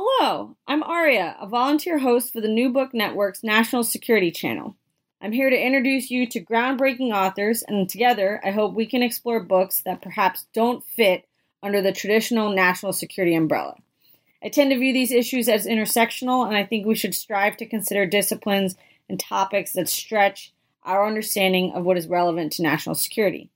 Hello, I'm Aria, a volunteer host for the New Book Network's National Security Channel. I'm here to introduce you to groundbreaking authors, and together I hope we can explore books that perhaps don't fit under the traditional national security umbrella. I tend to view these issues as intersectional, and I think we should strive to consider disciplines and topics that stretch our understanding of what is relevant to national security.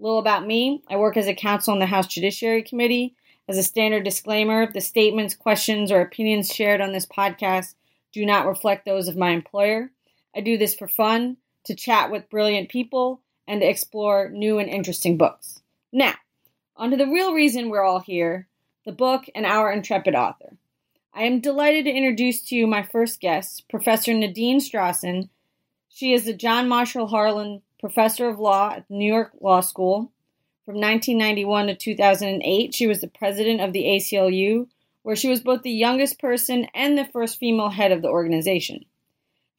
A little about me I work as a counsel on the House Judiciary Committee. As a standard disclaimer, the statements, questions, or opinions shared on this podcast do not reflect those of my employer. I do this for fun, to chat with brilliant people, and to explore new and interesting books. Now, on to the real reason we're all here the book and our intrepid author. I am delighted to introduce to you my first guest, Professor Nadine Strossen. She is the John Marshall Harlan Professor of Law at the New York Law School. From 1991 to 2008, she was the president of the ACLU, where she was both the youngest person and the first female head of the organization.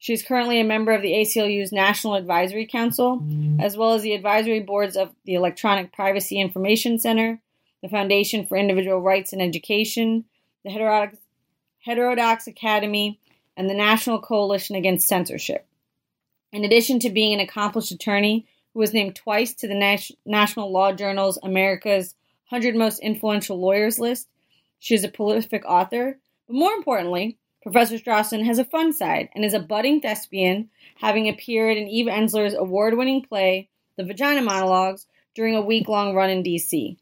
She is currently a member of the ACLU's National Advisory Council, as well as the advisory boards of the Electronic Privacy Information Center, the Foundation for Individual Rights and Education, the Heterodox, Heterodox Academy, and the National Coalition Against Censorship. In addition to being an accomplished attorney who was named twice to the Nas- National Law Journal's America's 100 Most Influential Lawyers list, she is a prolific author. But more importantly, Professor Strossen has a fun side and is a budding thespian, having appeared in Eve Ensler's award winning play, The Vagina Monologues, during a week long run in DC.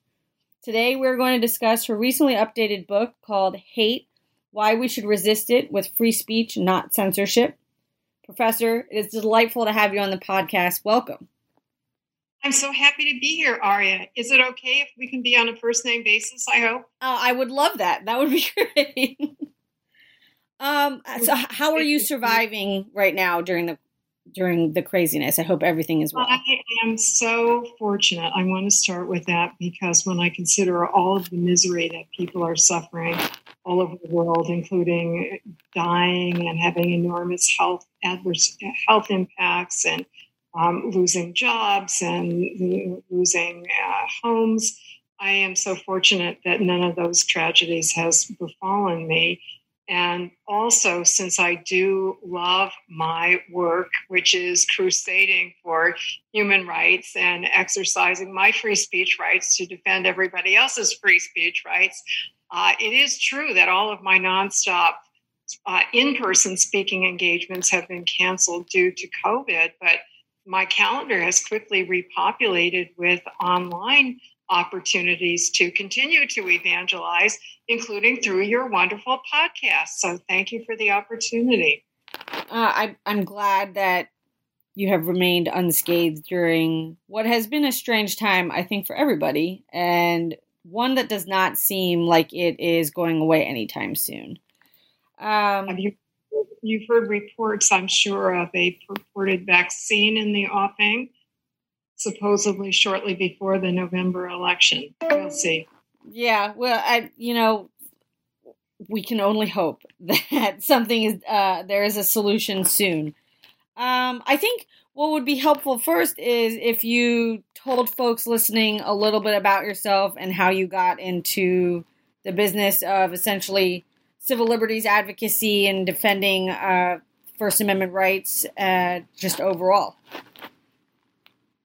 Today, we're going to discuss her recently updated book called Hate Why We Should Resist It with Free Speech, Not Censorship. Professor, it is delightful to have you on the podcast. Welcome. I'm so happy to be here, Aria. Is it okay if we can be on a first name basis? I hope. Uh, I would love that. That would be great. um, so, how are you surviving right now during the during the craziness? I hope everything is well. I am so fortunate. I want to start with that because when I consider all of the misery that people are suffering all over the world, including dying and having enormous health adverse health impacts and um, losing jobs and losing uh, homes. I am so fortunate that none of those tragedies has befallen me. And also, since I do love my work, which is crusading for human rights and exercising my free speech rights to defend everybody else's free speech rights, uh, it is true that all of my nonstop uh, in person speaking engagements have been canceled due to COVID. But my calendar has quickly repopulated with online opportunities to continue to evangelize, including through your wonderful podcast. So thank you for the opportunity. Uh, I, I'm glad that you have remained unscathed during what has been a strange time, I think, for everybody, and one that does not seem like it is going away anytime soon. Um, have you you've heard reports, I'm sure, of a purported vaccine in the offing, supposedly shortly before the November election. We'll see. Yeah, well, I, you know, we can only hope that something is uh, there is a solution soon. Um, I think what would be helpful first is if you told folks listening a little bit about yourself and how you got into the business of essentially civil liberties advocacy and defending uh, First Amendment rights, uh, just overall?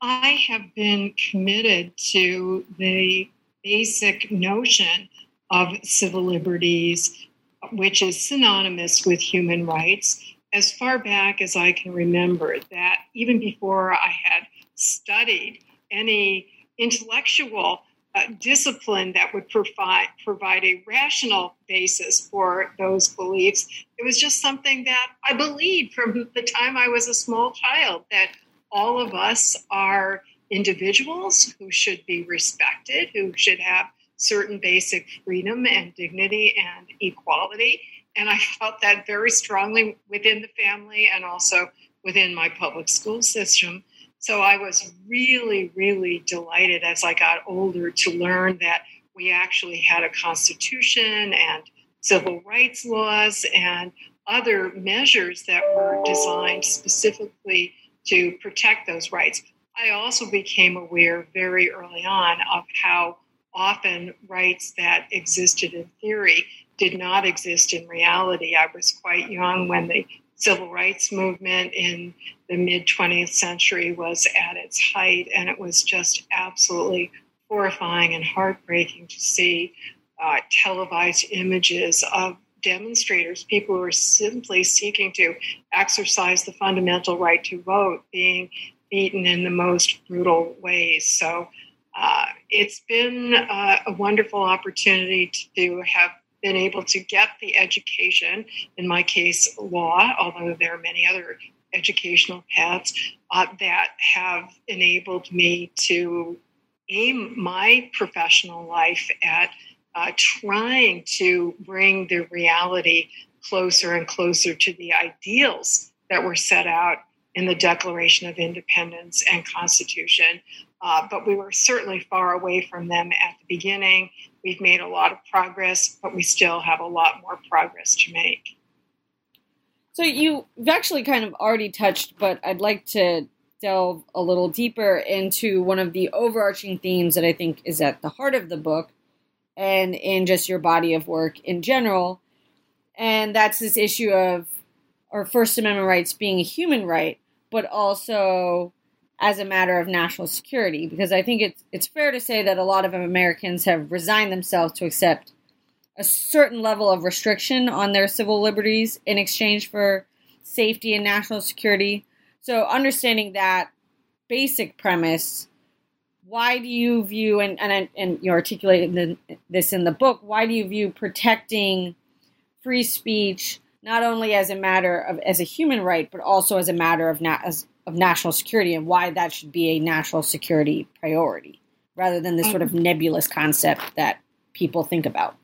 I have been committed to the basic notion of civil liberties, which is synonymous with human rights, as far back as I can remember. That even before I had studied any intellectual uh, discipline that would provide provide a rational basis for those beliefs. It was just something that I believed from the time I was a small child that all of us are individuals who should be respected, who should have certain basic freedom and dignity and equality. And I felt that very strongly within the family and also within my public school system. So I was really, really delighted as I got older to learn that we actually had a constitution and civil rights laws and other measures that were designed specifically to protect those rights. I also became aware very early on of how often rights that existed in theory did not exist in reality. I was quite young when the civil rights movement in the mid 20th century was at its height, and it was just absolutely horrifying and heartbreaking to see uh, televised images of demonstrators, people who are simply seeking to exercise the fundamental right to vote, being beaten in the most brutal ways. So uh, it's been uh, a wonderful opportunity to have been able to get the education, in my case, law, although there are many other educational paths uh, that have enabled me to aim my professional life at uh, trying to bring the reality closer and closer to the ideals that were set out in the Declaration of Independence and Constitution. Uh, but we were certainly far away from them at the beginning. We've made a lot of progress, but we still have a lot more progress to make. So you've actually kind of already touched, but I'd like to delve a little deeper into one of the overarching themes that I think is at the heart of the book and in just your body of work in general. And that's this issue of our First Amendment rights being a human right, but also as a matter of national security. Because I think it's it's fair to say that a lot of Americans have resigned themselves to accept a certain level of restriction on their civil liberties in exchange for safety and national security. So understanding that basic premise why do you view and and, and you articulated this in the book why do you view protecting free speech not only as a matter of as a human right but also as a matter of na- as, of national security and why that should be a national security priority rather than this sort of nebulous concept that people think about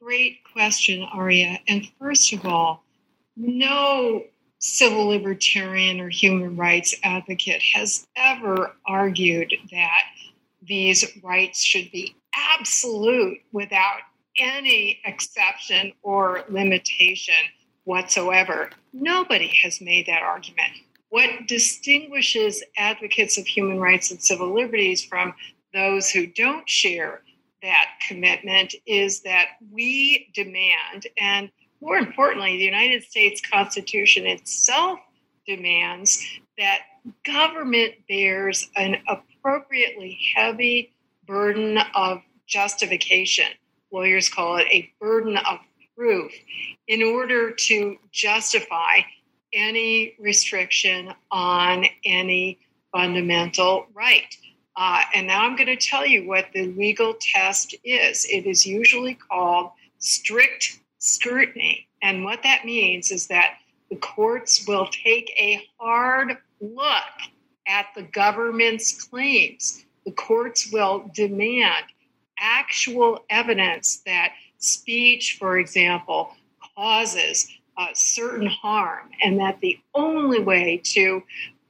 great question aria and first of all no civil libertarian or human rights advocate has ever argued that these rights should be absolute without any exception or limitation whatsoever. Nobody has made that argument. What distinguishes advocates of human rights and civil liberties from those who don't share that commitment is that we demand, and more importantly, the United States Constitution itself demands that government bears an appropriately heavy burden of justification. Lawyers call it a burden of proof in order to justify any restriction on any fundamental right. Uh, and now I'm going to tell you what the legal test is. It is usually called strict scrutiny. And what that means is that the courts will take a hard look at the government's claims. The courts will demand actual evidence that speech, for example, causes uh, certain harm, and that the only way to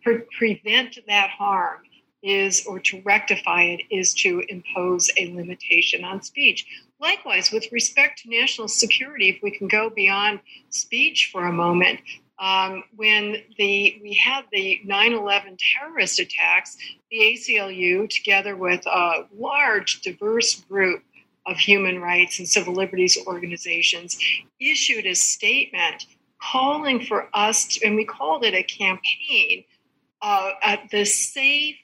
pre- prevent that harm is, or to rectify it, is to impose a limitation on speech. Likewise, with respect to national security, if we can go beyond speech for a moment, um, when the we had the 9/11 terrorist attacks, the ACLU, together with a large, diverse group of human rights and civil liberties organizations, issued a statement calling for us, to, and we called it a campaign, uh, the Safe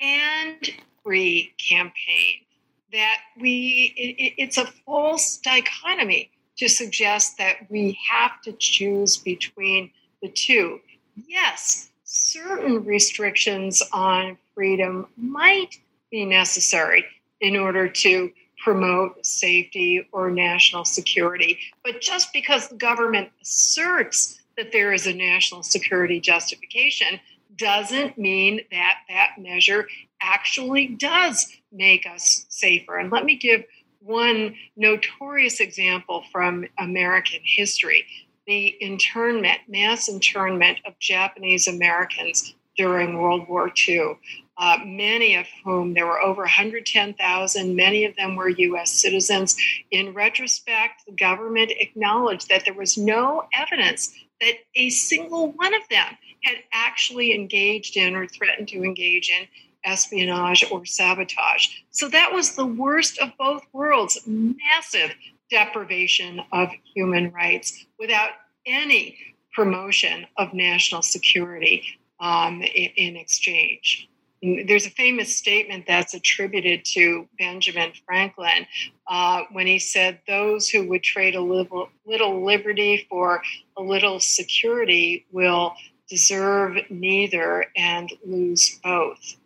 and Free campaign that we it, it's a false dichotomy to suggest that we have to choose between the two. Yes, certain restrictions on freedom might be necessary in order to promote safety or national security. But just because the government asserts that there is a national security justification doesn't mean that that measure actually does make us safer. And let me give one notorious example from American history the internment, mass internment of Japanese Americans during World War II. Uh, many of whom, there were over 110,000, many of them were US citizens. In retrospect, the government acknowledged that there was no evidence that a single one of them had actually engaged in or threatened to engage in espionage or sabotage. So that was the worst of both worlds massive deprivation of human rights, without any promotion of national security um, in, in, exchange. There's a famous statement that's attributed to Benjamin Franklin uh, when he said, Those who would trade a little, little liberty for a little security will deserve neither and lose both.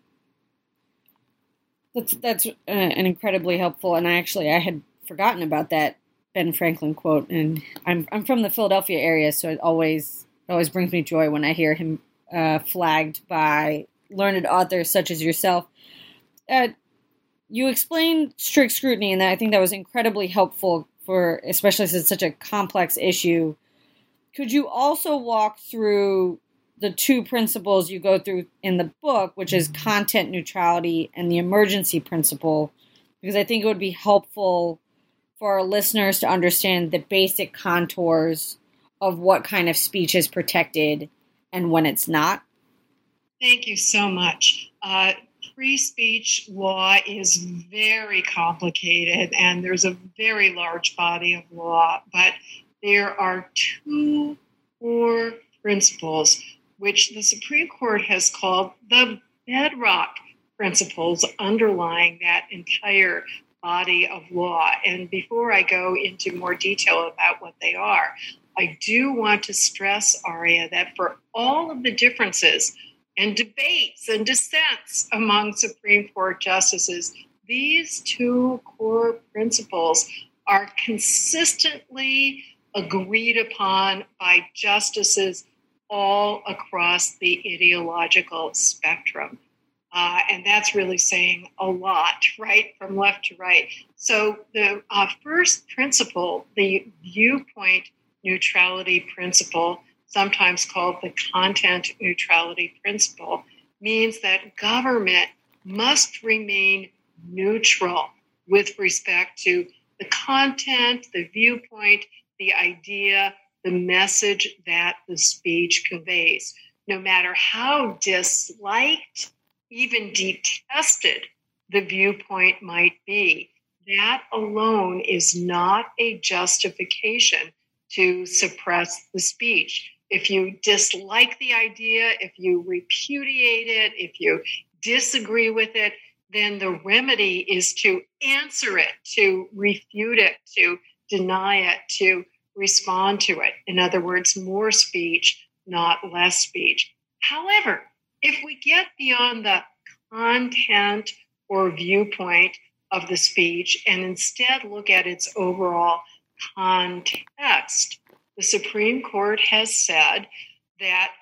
That's that's uh, an incredibly helpful, and I actually I had forgotten about that Ben Franklin quote, and I'm I'm from the Philadelphia area, so it always always brings me joy when I hear him uh, flagged by learned authors such as yourself. Uh, you explained strict scrutiny, and I think that was incredibly helpful for, especially since it's such a complex issue. Could you also walk through the two principles you go through in the book, which is content neutrality and the emergency principle, because I think it would be helpful for our listeners to understand the basic contours of what kind of speech is protected and when it's not. Thank you so much. Uh, free speech law is very complicated and there's a very large body of law, but there are two core principles which the Supreme Court has called the bedrock principles underlying that entire body of law. And before I go into more detail about what they are, I do want to stress, Aria, that for all of the differences and debates and dissents among Supreme Court justices, these two core principles are consistently agreed upon by justices all across the ideological spectrum. Uh, and that's really saying a lot, right, from left to right. So, the uh, first principle, the viewpoint neutrality principle, sometimes called the content neutrality principle, means that government must remain neutral with respect to the content, the viewpoint, the idea, the message that the speech conveys. No matter how disliked, even detested the viewpoint might be, that alone is not a justification to suppress the speech. If you dislike the idea, if you repudiate it, if you disagree with it, then the remedy is to answer it, to refute it, to deny it, to respond to it. In other words, more speech, not less speech. However, if we get beyond the content or viewpoint of the speech and instead look at its overall context, the Supreme Court has said that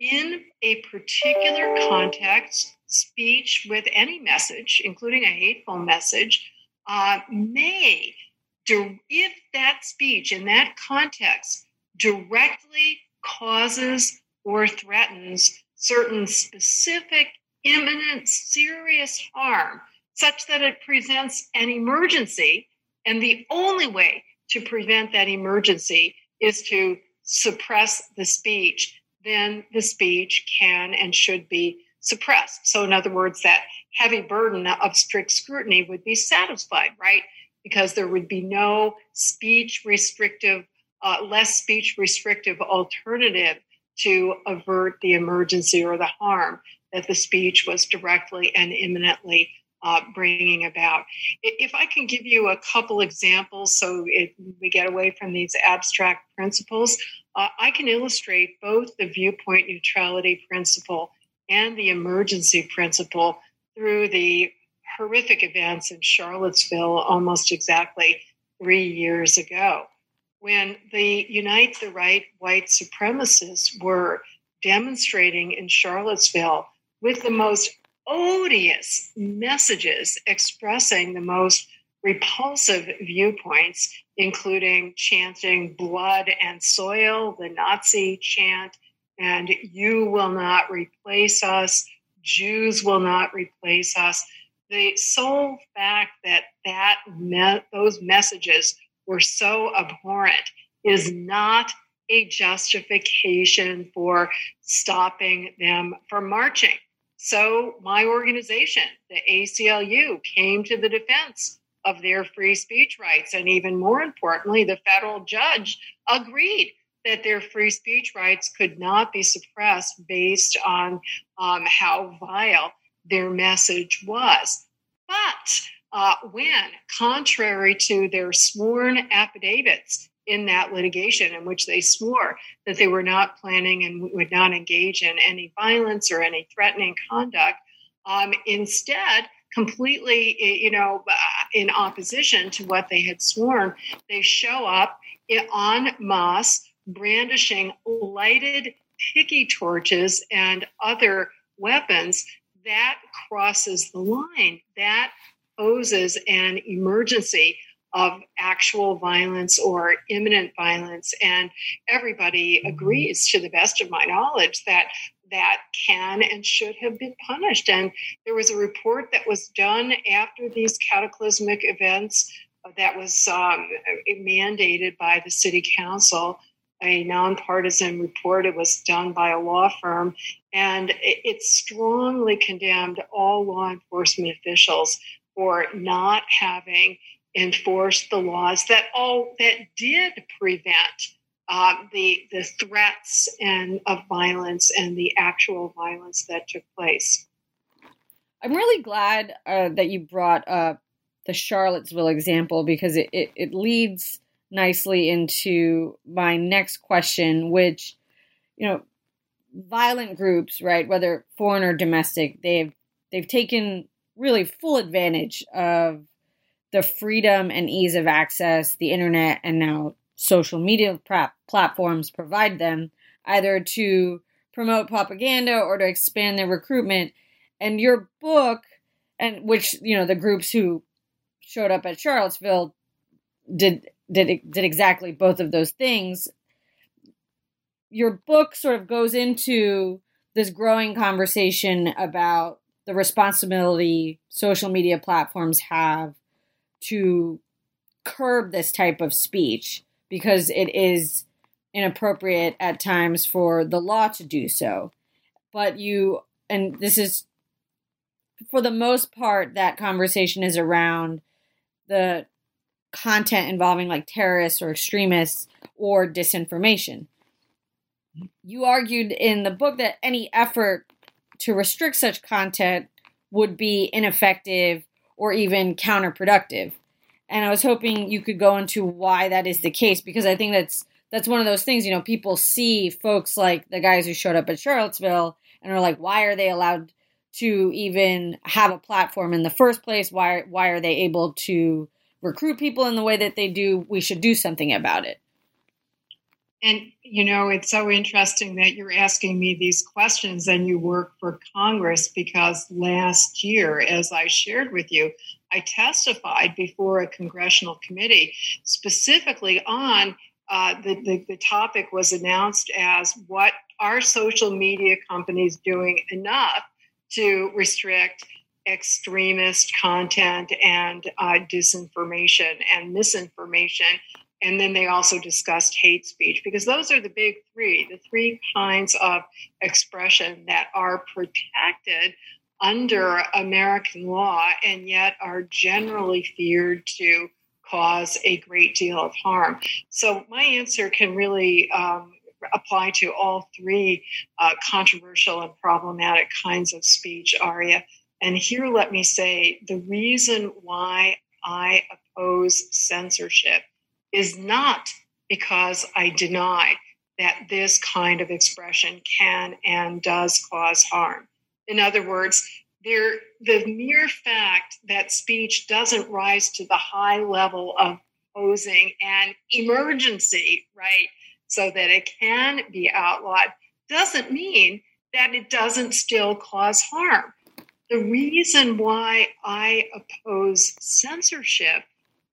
in a particular context, speech with any message, including a hateful message, uh, may if that speech in that context directly causes or threatens certain specific, imminent, serious harm, such that it presents an emergency, and the only way to prevent that emergency is to suppress the speech, then the speech can and should be suppressed. So, in other words, that heavy burden of strict scrutiny would be satisfied, right? because there would be no speech restrictive, uh, less speech restrictive alternative to avert the emergency or the harm that the speech was directly and imminently uh, bringing about. If I can give you a couple examples so it, we get away from these abstract principles, uh, I can illustrate both the viewpoint neutrality principle and the emergency principle through the horrific events in Charlottesville almost exactly three years ago when the Unite the Right white supremacists were demonstrating in Charlottesville with the most odious messages expressing the most repulsive viewpoints, including chanting blood and soil, the Nazi chant, and you will not replace us, Jews will not replace us the sole fact that that me- those messages were so abhorrent is not a justification for stopping them from marching. So my organization, the ACLU, came to the defense of their free speech rights. And even more importantly, the federal judge agreed that their free speech rights could not be suppressed based on um, how vile their message was. But uh, when, contrary to their sworn affidavits in that litigation, in which they swore that they were not planning and would not engage in any violence or any threatening conduct, um, instead, completely, you know, uh, in opposition to what they had sworn, they show up en masse brandishing lighted tiki torches and other weapons. That crosses the line. That poses an emergency of actual violence or imminent violence. And everybody agrees, to the best of my knowledge, that that can and should have been punished. And there was a report that was done after these cataclysmic events that was um, mandated by the city council, a nonpartisan report. It was done by a law firm, and it, it strongly condemned all law enforcement officials for not having enforced the laws that all that did prevent uh, the the threats and of violence and the actual violence that took place. I'm really glad uh, that you brought up the Charlottesville example because it, it, it leads nicely into my next question, which you know, violent groups, right, whether foreign or domestic, they've they've taken really full advantage of the freedom and ease of access the internet and now social media platforms provide them, either to promote propaganda or to expand their recruitment. And your book, and which you know the groups who showed up at Charlottesville did did did exactly both of those things. Your book sort of goes into this growing conversation about the responsibility social media platforms have to curb this type of speech because it is inappropriate at times for the law to do so. But you, and this is for the most part, that conversation is around the content involving like terrorists or extremists or disinformation. You argued in the book that any effort to restrict such content would be ineffective or even counterproductive and I was hoping you could go into why that is the case because I think that's that's one of those things. You know, people see folks like the guys who showed up at Charlottesville and are like, why are they allowed to even have a platform in the first place? Why why are they able to recruit people in the way that they do? We should do something about it. And, you know, it's so interesting that you're asking me these questions and you work for Congress because last year, as I shared with you, I testified before a congressional committee specifically on uh, the, the, the topic was announced as what are social media companies doing enough to restrict extremist content and uh, disinformation and misinformation and then they also discussed hate speech because those are the big three, the three kinds of expression that are protected under American law and yet are generally feared to cause a great deal of harm. So my answer can really um, apply to all three uh, controversial and problematic kinds of speech, Aria. And here, let me say the reason why I oppose censorship is not because I deny that this kind of expression can and does cause harm. In other words, there, the mere fact that speech doesn't rise to the high level of posing an emergency, right, so that it can be outlawed, doesn't mean that it doesn't still cause harm. The reason why I oppose censorship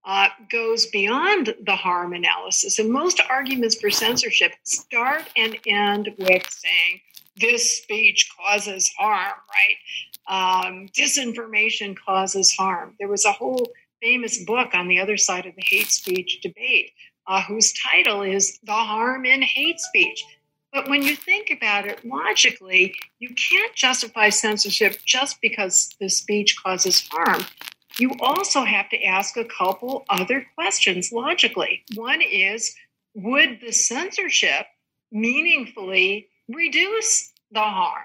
uh, goes beyond the harm analysis. And most arguments for censorship start and end with saying this speech causes harm, right? Um, disinformation causes harm. There was a whole famous book on the other side of the hate speech debate uh, whose title is The Harm in Hate Speech. But when you think about it logically, you can't justify censorship just because the speech causes harm you also have to ask a couple other questions logically. One is would the censorship meaningfully reduce the harm?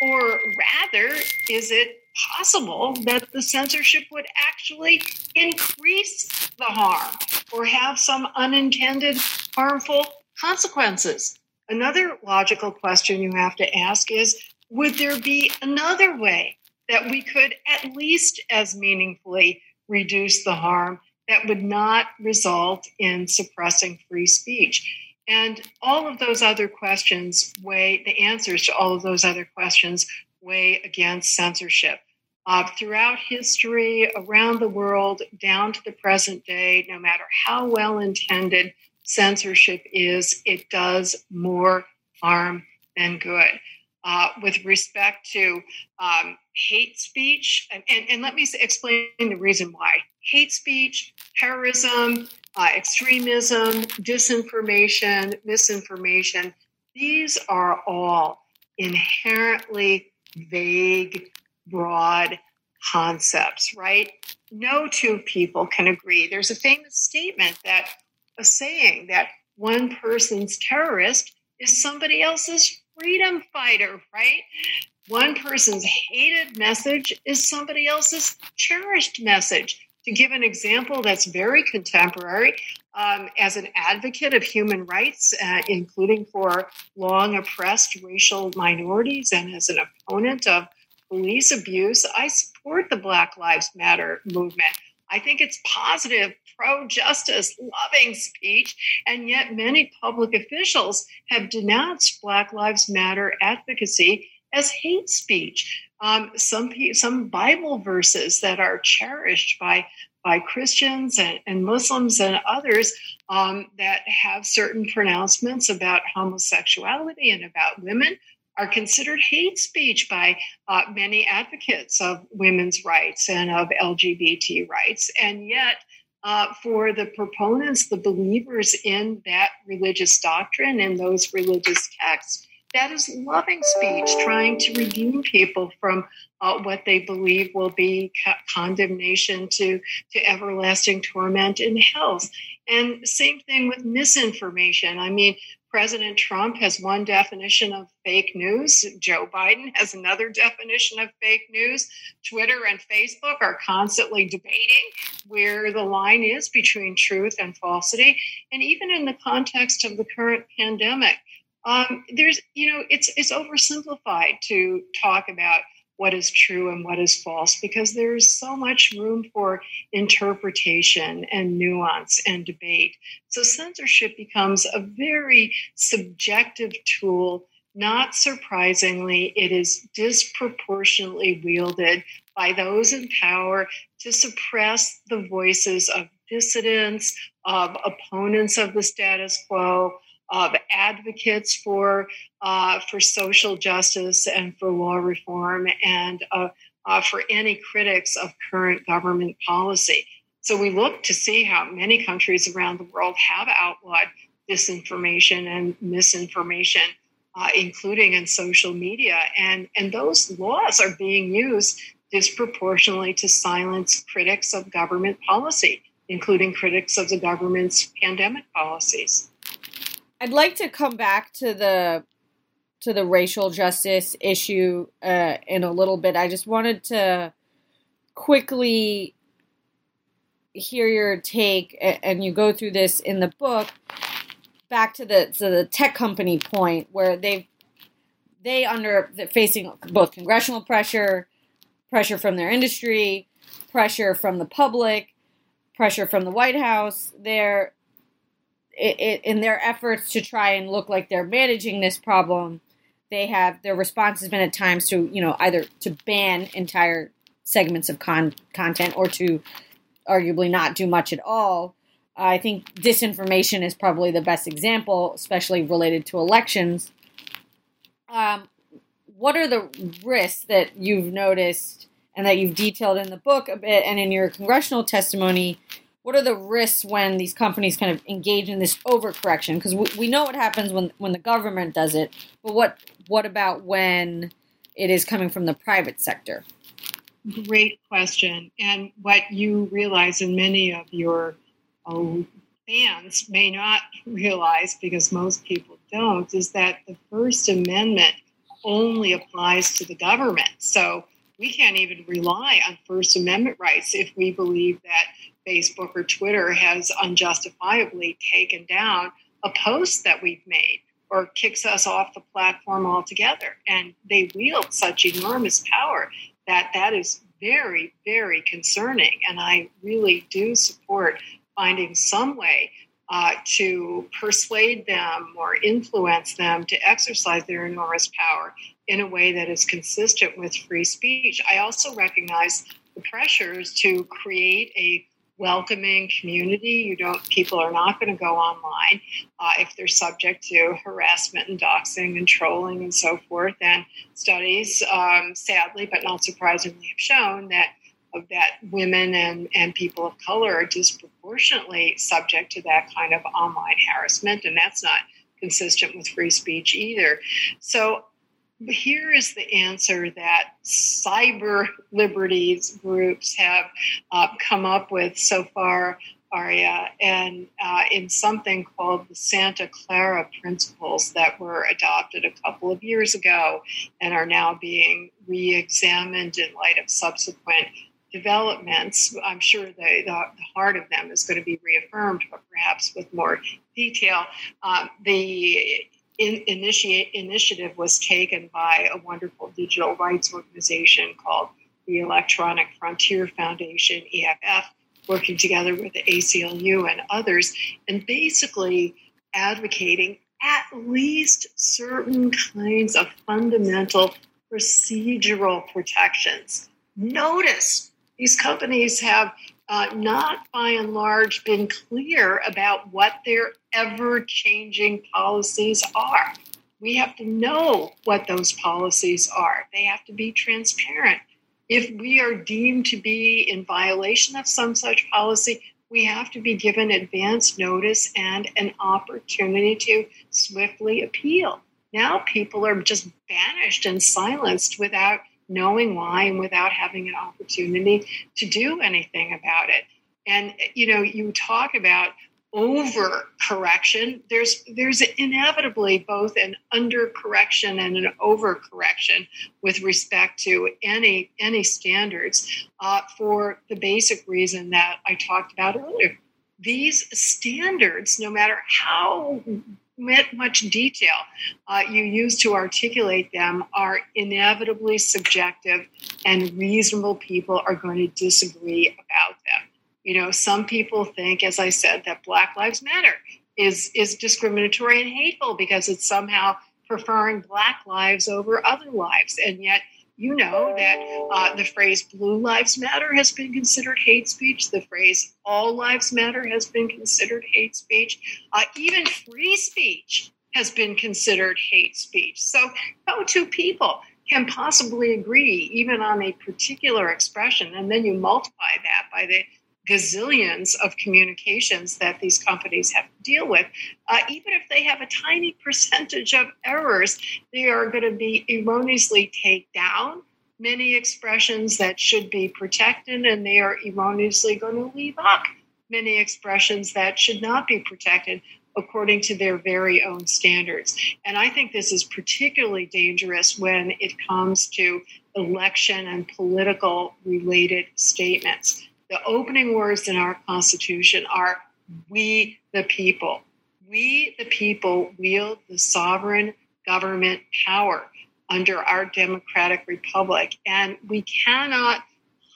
Or rather, is it possible that the censorship would actually increase the harm or have some unintended harmful consequences? Another logical question you have to ask is would there be another way that we could at least as meaningfully reduce the harm that would not result in suppressing free speech? And all of those other questions weigh, the answers to all of those other questions weigh against censorship. Uh, throughout history, around the world, down to the present day, no matter how well intended censorship is, it does more harm than good. Uh, with respect to um, hate speech, and, and, and, let me explain the reason why. Hate speech, terrorism, uh, extremism, disinformation, misinformation, these are all inherently vague, broad concepts, right? No two people can agree. There's a famous statement that a saying that one person's terrorist is somebody else's freedom fighter, right? One person's hated message is somebody else's cherished message. To give an example that's very contemporary, um, as an advocate of human rights, uh, including for long oppressed racial minorities, and as an opponent of police abuse, I support the Black Lives Matter movement. I think it's positive, pro justice, loving speech, and yet many public officials have denounced Black Lives Matter advocacy as hate speech. Um, some some Bible verses that are cherished by by Christians and, and Muslims and others um, that have certain pronouncements about homosexuality and about women are considered hate speech by uh, many advocates of women's rights and of LGBT rights. And yet, uh, for the proponents, the believers in that religious doctrine and those religious texts, that is loving speech, trying to redeem people from uh, what they believe will be condemnation to, to everlasting torment in hell. And same thing with misinformation. I mean, President Trump has one definition of fake news. Joe Biden has another definition of fake news. Twitter and Facebook are constantly debating where the line is between truth and falsity. And even in the context of the current pandemic, um, there's, you know, it's it's oversimplified to talk about what is true and what is false because there's so much room for interpretation and nuance and debate. So censorship becomes a very subjective tool. Not surprisingly, it is disproportionately wielded by those in power to suppress the voices of dissidents, of opponents of the status quo, of advocates for uh, for social justice and for law reform, and uh, uh, for any critics of current government policy. So we look to see how many countries around the world have outlawed disinformation and misinformation, uh, including in social media, and and those laws are being used disproportionately to silence critics of government policy, including critics of the government's pandemic policies. I'd like to come back to the to the racial justice issue uh, in a little bit. I just wanted to quickly hear your take, and you go through this in the book. Back to the to the tech company point where they they under facing both congressional pressure, pressure from their industry, pressure from the public, pressure from the White House. They're it, it, in their efforts to try and look like they're managing this problem, they have their response has been at times to you know either to ban entire segments of con- content or to arguably not do much at all. I think disinformation is probably the best example, especially related to elections. Um, what are the risks that you've noticed and that you've detailed in the book a bit and in your congressional testimony what are the risks when these companies kind of engage in this overcorrection? Because we, we know what happens when when the government does it, but what what about when it is coming from the private sector? great question. And what you realize, and many of your uh, fans may not realize, because most people don't, is that the First Amendment only applies to the government. So we can't even rely on First Amendment rights if we believe that Facebook or Twitter has unjustifiably taken down a post that we've made or kicks us off the platform altogether. And they wield such enormous power that that is very, very concerning. And I really do support finding some way uh, to persuade them or influence them to exercise their enormous power in a way that is consistent with free speech. I also recognize the pressures to create a welcoming community. You don't people are not going to go online uh, if they're subject to harassment and doxing and trolling and so forth. And studies, um, sadly but not surprisingly, have shown that that women and, and people of color are disproportionately subject to that kind of online harassment, and that's not consistent with free speech either. So here is the answer that cyber liberties groups have uh, come up with so far, Aria, and uh, in something called the Santa Clara Principles that were adopted a couple of years ago and are now being re examined in light of subsequent developments. I'm sure the, the, heart of them is going to be reaffirmed, but perhaps with more detail. Uh, the in, initiate, initiative was taken by a wonderful digital rights organization called the Electronic Frontier Foundation, EFF, working together with the ACLU and others, and basically advocating at least certain kinds of fundamental procedural protections. Notice these companies have uh, not by and large been clear about what their ever changing policies are. We have to know what those policies are, they have to be transparent. If we are deemed to be in violation of some such policy, we have to be given advance notice and an opportunity to swiftly appeal. Now people are just banished and silenced without knowing why and without having an opportunity to do anything about it. And you know, you talk about over correction. There's there's inevitably both an under correction and an over correction with respect to any any standards uh, for the basic reason that I talked about earlier. These standards, no matter how much detail uh, you use to articulate them are inevitably subjective, and reasonable people are going to disagree about them. You know, some people think, as I said, that Black Lives Matter is is discriminatory and hateful because it's somehow preferring Black lives over other lives, and yet you know that uh, the phrase blue lives matter has been considered hate speech. The phrase all lives matter has been considered hate speech. Uh, even free speech has been considered hate speech. So, no two people can possibly agree even on a particular expression. And then you multiply that by the gazillions of communications that these companies have to deal with. Uh, even if they have a tiny percentage of errors, they are going to be erroneously take down many expressions that should be protected, and they are erroneously going to leave up many expressions that should not be protected according to their very own standards. And I think this is particularly dangerous when it comes to election and political related statements the opening words in our Constitution are We the people. We the people wield the sovereign government power under our democratic republic. And we cannot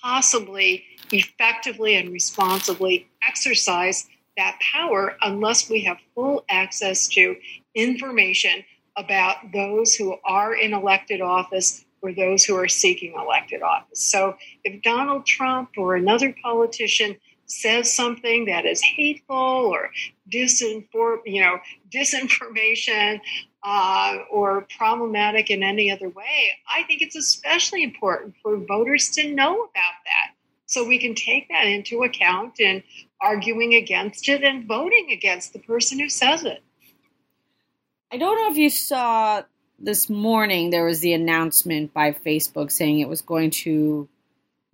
possibly effectively and responsibly exercise that power unless we have full access to information about those who are in elected office for those who are seeking elected office. So if Donald Trump or another politician says something that is hateful or disinform, you know, disinformation uh, or problematic in any other way, I think it's especially important for voters to know about that. So we can take that into account in arguing against it and voting against the person who says it. I don't know if you saw this morning there was the announcement by Facebook saying it was going to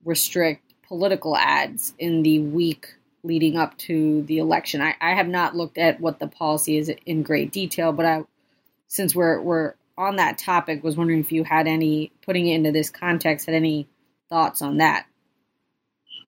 restrict political ads in the week leading up to the election. I, I have not looked at what the policy is in great detail, but I, since we're we're on that topic, was wondering if you had any putting it into this context, had any thoughts on that.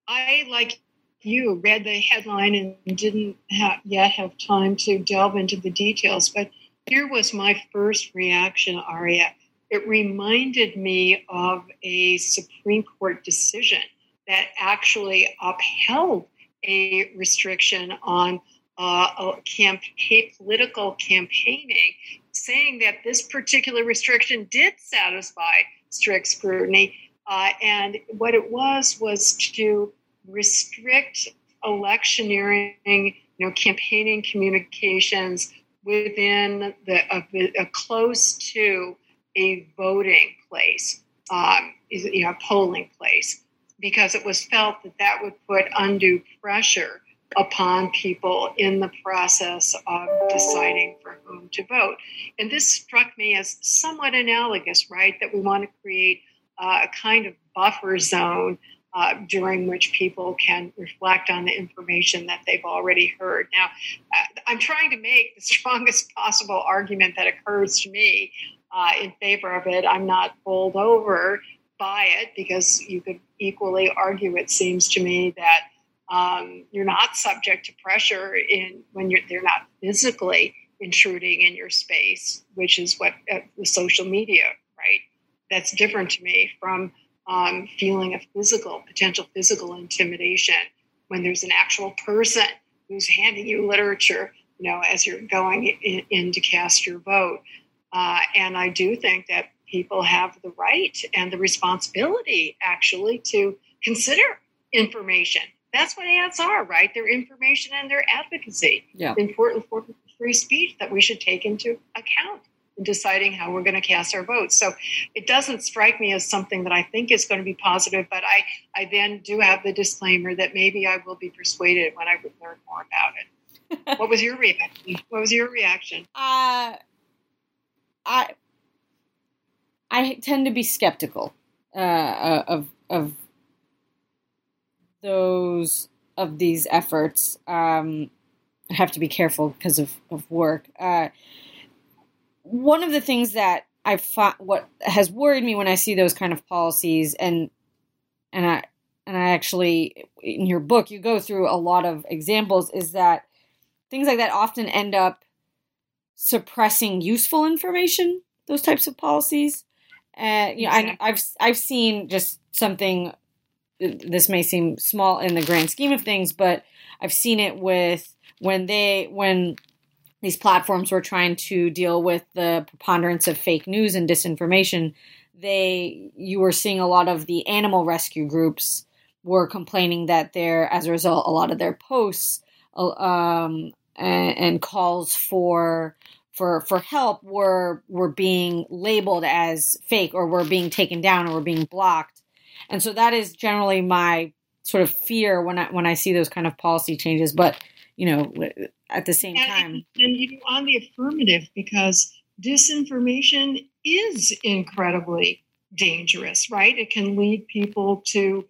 I like you read the headline and didn't have, yet have time to delve into the details, but here was my first reaction, Aria. It reminded me of a Supreme Court decision that actually upheld a restriction on uh, campaign, political campaigning, saying that this particular restriction did satisfy strict scrutiny. Uh, and what it was was to restrict electioneering, you know, campaigning communications within the a, a close to a voting place, um, you know, a polling place because it was felt that that would put undue pressure upon people in the process of deciding for whom to vote. And this struck me as somewhat analogous, right? That we want to create uh, a kind of buffer zone uh, during which people can reflect on the information that they've already heard. Now, uh, I'm trying to make the strongest possible argument that occurs to me uh, in favor of it. I'm not bowled over by it because you could equally argue, it seems to me, that um, you're not subject to pressure in when you're they're not physically intruding in your space, which is what uh, the social media, right? That's different to me from um, feeling of physical potential physical intimidation when there's an actual person who's handing you literature, you know, as you're going in, in to cast your vote. Uh, and I do think that people have the right and the responsibility actually to consider information. That's what ads are, right? They're information and they're advocacy. Yeah. Important for free speech that we should take into account in deciding how we're going to cast our votes. So it doesn't strike me as something that I think is going to be positive, but I, I then do have the disclaimer that maybe I will be persuaded when I would learn more about it. what was your reaction? What was your reaction? Uh, I I tend to be skeptical uh, uh, of of those of these efforts. Um, I have to be careful because of of work. Uh, one of the things that I thought what has worried me when I see those kind of policies and and I and I actually in your book you go through a lot of examples is that things like that often end up suppressing useful information those types of policies and you know, I, I've I've seen just something. This may seem small in the grand scheme of things, but I've seen it with when they when these platforms were trying to deal with the preponderance of fake news and disinformation. They you were seeing a lot of the animal rescue groups were complaining that they're as a result a lot of their posts uh, um, and, and calls for for for help were were being labeled as fake or were being taken down or were being blocked and so that is generally my sort of fear when i when i see those kind of policy changes but you know at the same and, time. and, you know, on the affirmative because disinformation is incredibly dangerous right? It can lead people to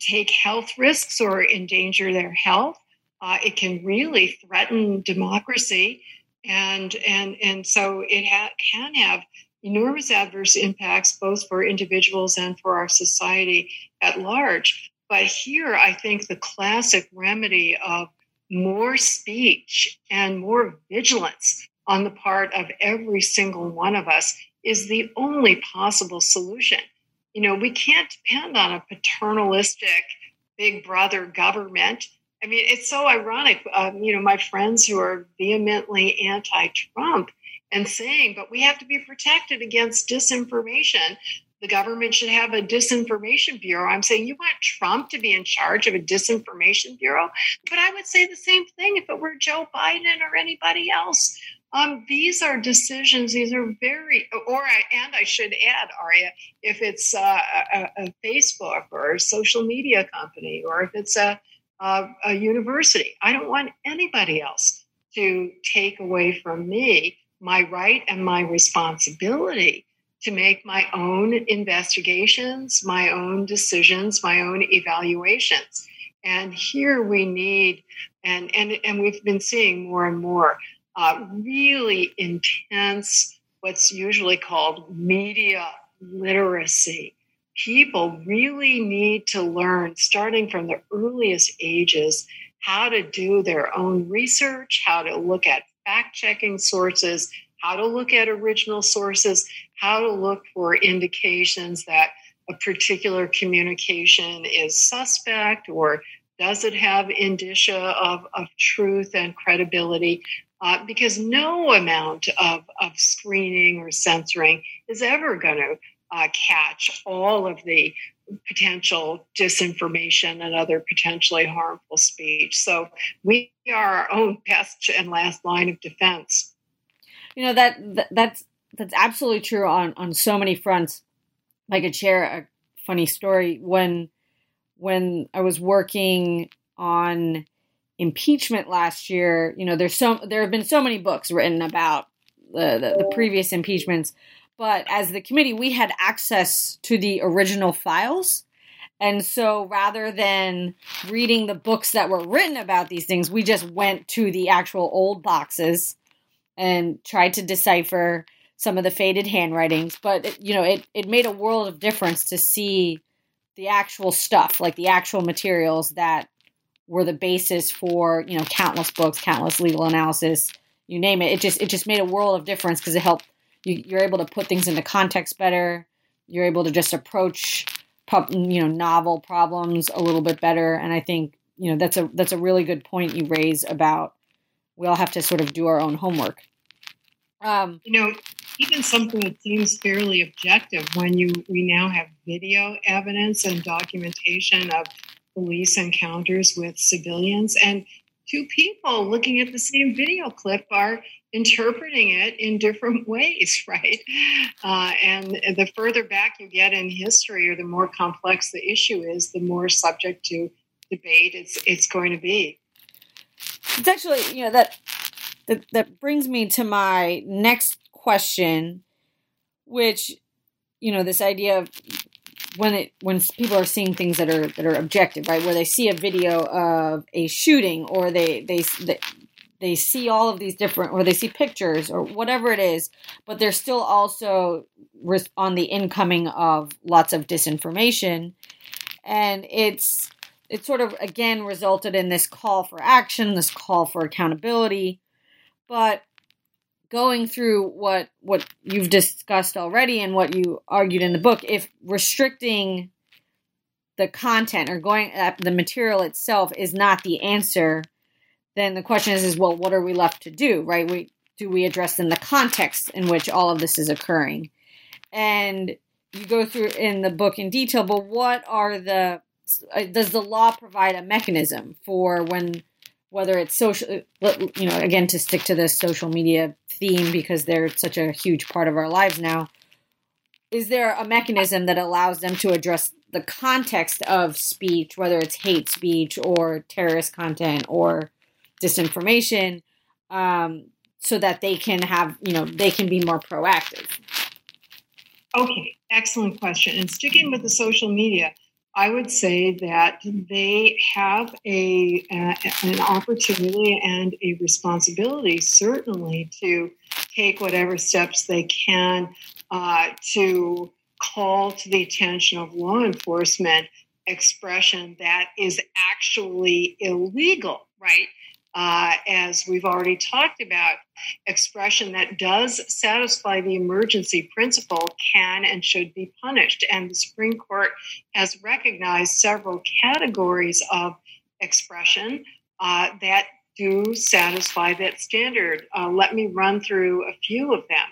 take health risks or endanger their health. Uh, it can really threaten democracy. And and and so it ha- can have enormous adverse impacts both for individuals and for our society at large. But here i think the classic remedy of more speech and more vigilance on the part of every single one of us is the only possible solution you know we can't depend on a paternalistic big brother government I mean, it's so ironic. Um, you know, my friends who are vehemently anti-Trump and saying, but we have to be protected against disinformation. The government should have a disinformation bureau. I'm saying you want Trump to be in charge of a disinformation bureau, but I would say the same thing if it were Joe Biden or anybody else. Um, these are decisions. These are very, or I, and I should add, Aria, if it's uh, a, a Facebook or a social media company, or if it's a uh, a university. I don't want anybody else to take away from me my right and my responsibility to make my own investigations, my own decisions, my own evaluations. And here we need, and and and we've been seeing more and more uh, really intense, what's usually called media literacy. People really need to learn, starting from the earliest ages, how to do their own research, how to look at fact checking sources, how to look at original sources, how to look for indications that a particular communication is suspect or does it have indicia of, of truth and credibility? Uh, because no amount of, of screening or censoring is ever going to uh, catch all of the potential disinformation and other potentially harmful speech. So we are our own best and last line of defense. You know that, that that's that's absolutely true on on so many fronts. I could share a funny story when when I was working on impeachment last year. You know, there's so there have been so many books written about the, the, the previous impeachments, but as the committee, we had access to the original files. And so rather than reading the books that were written about these things, we just went to the actual old boxes and tried to decipher some of the faded handwritings, but it, you know, it it made a world of difference to see the actual stuff, like the actual materials that were the basis for you know countless books, countless legal analysis, you name it. It just it just made a world of difference because it helped you, you're able to put things into context better. You're able to just approach you know novel problems a little bit better, and I think you know that's a that's a really good point you raise about we all have to sort of do our own homework. Um, you know, even something that seems fairly objective when you we now have video evidence and documentation of police encounters with civilians and two people looking at the same video clip are interpreting it in different ways right uh, and the further back you get in history or the more complex the issue is the more subject to debate it's it's going to be it's actually you know that that, that brings me to my next question, which, you know, this idea of when it when people are seeing things that are that are objective, right? Where they see a video of a shooting, or they they they, they see all of these different, or they see pictures, or whatever it is, but they're still also on the incoming of lots of disinformation, and it's it sort of again resulted in this call for action, this call for accountability, but going through what what you've discussed already and what you argued in the book, if restricting the content or going at the material itself is not the answer, then the question is, is well, what are we left to do, right? We do we address in the context in which all of this is occurring, and you go through in the book in detail. But what are the uh, does the law provide a mechanism for when whether it's social, you know, again, to stick to this social media theme because they're such a huge part of our lives now, is there a mechanism that allows them to address the context of speech, whether it's hate speech or terrorist content or disinformation, um, so that they can have, you know, they can be more proactive? Okay, excellent question. And sticking with the social media, I would say that they have a, an opportunity and a responsibility, certainly, to take whatever steps they can uh, to call to the attention of law enforcement expression that is actually illegal, right? Uh, as we've already talked about, expression that does satisfy the emergency principle can and should be punished. And the Supreme Court has recognized several categories of expression uh, that do satisfy that standard. Uh, let me run through a few of them.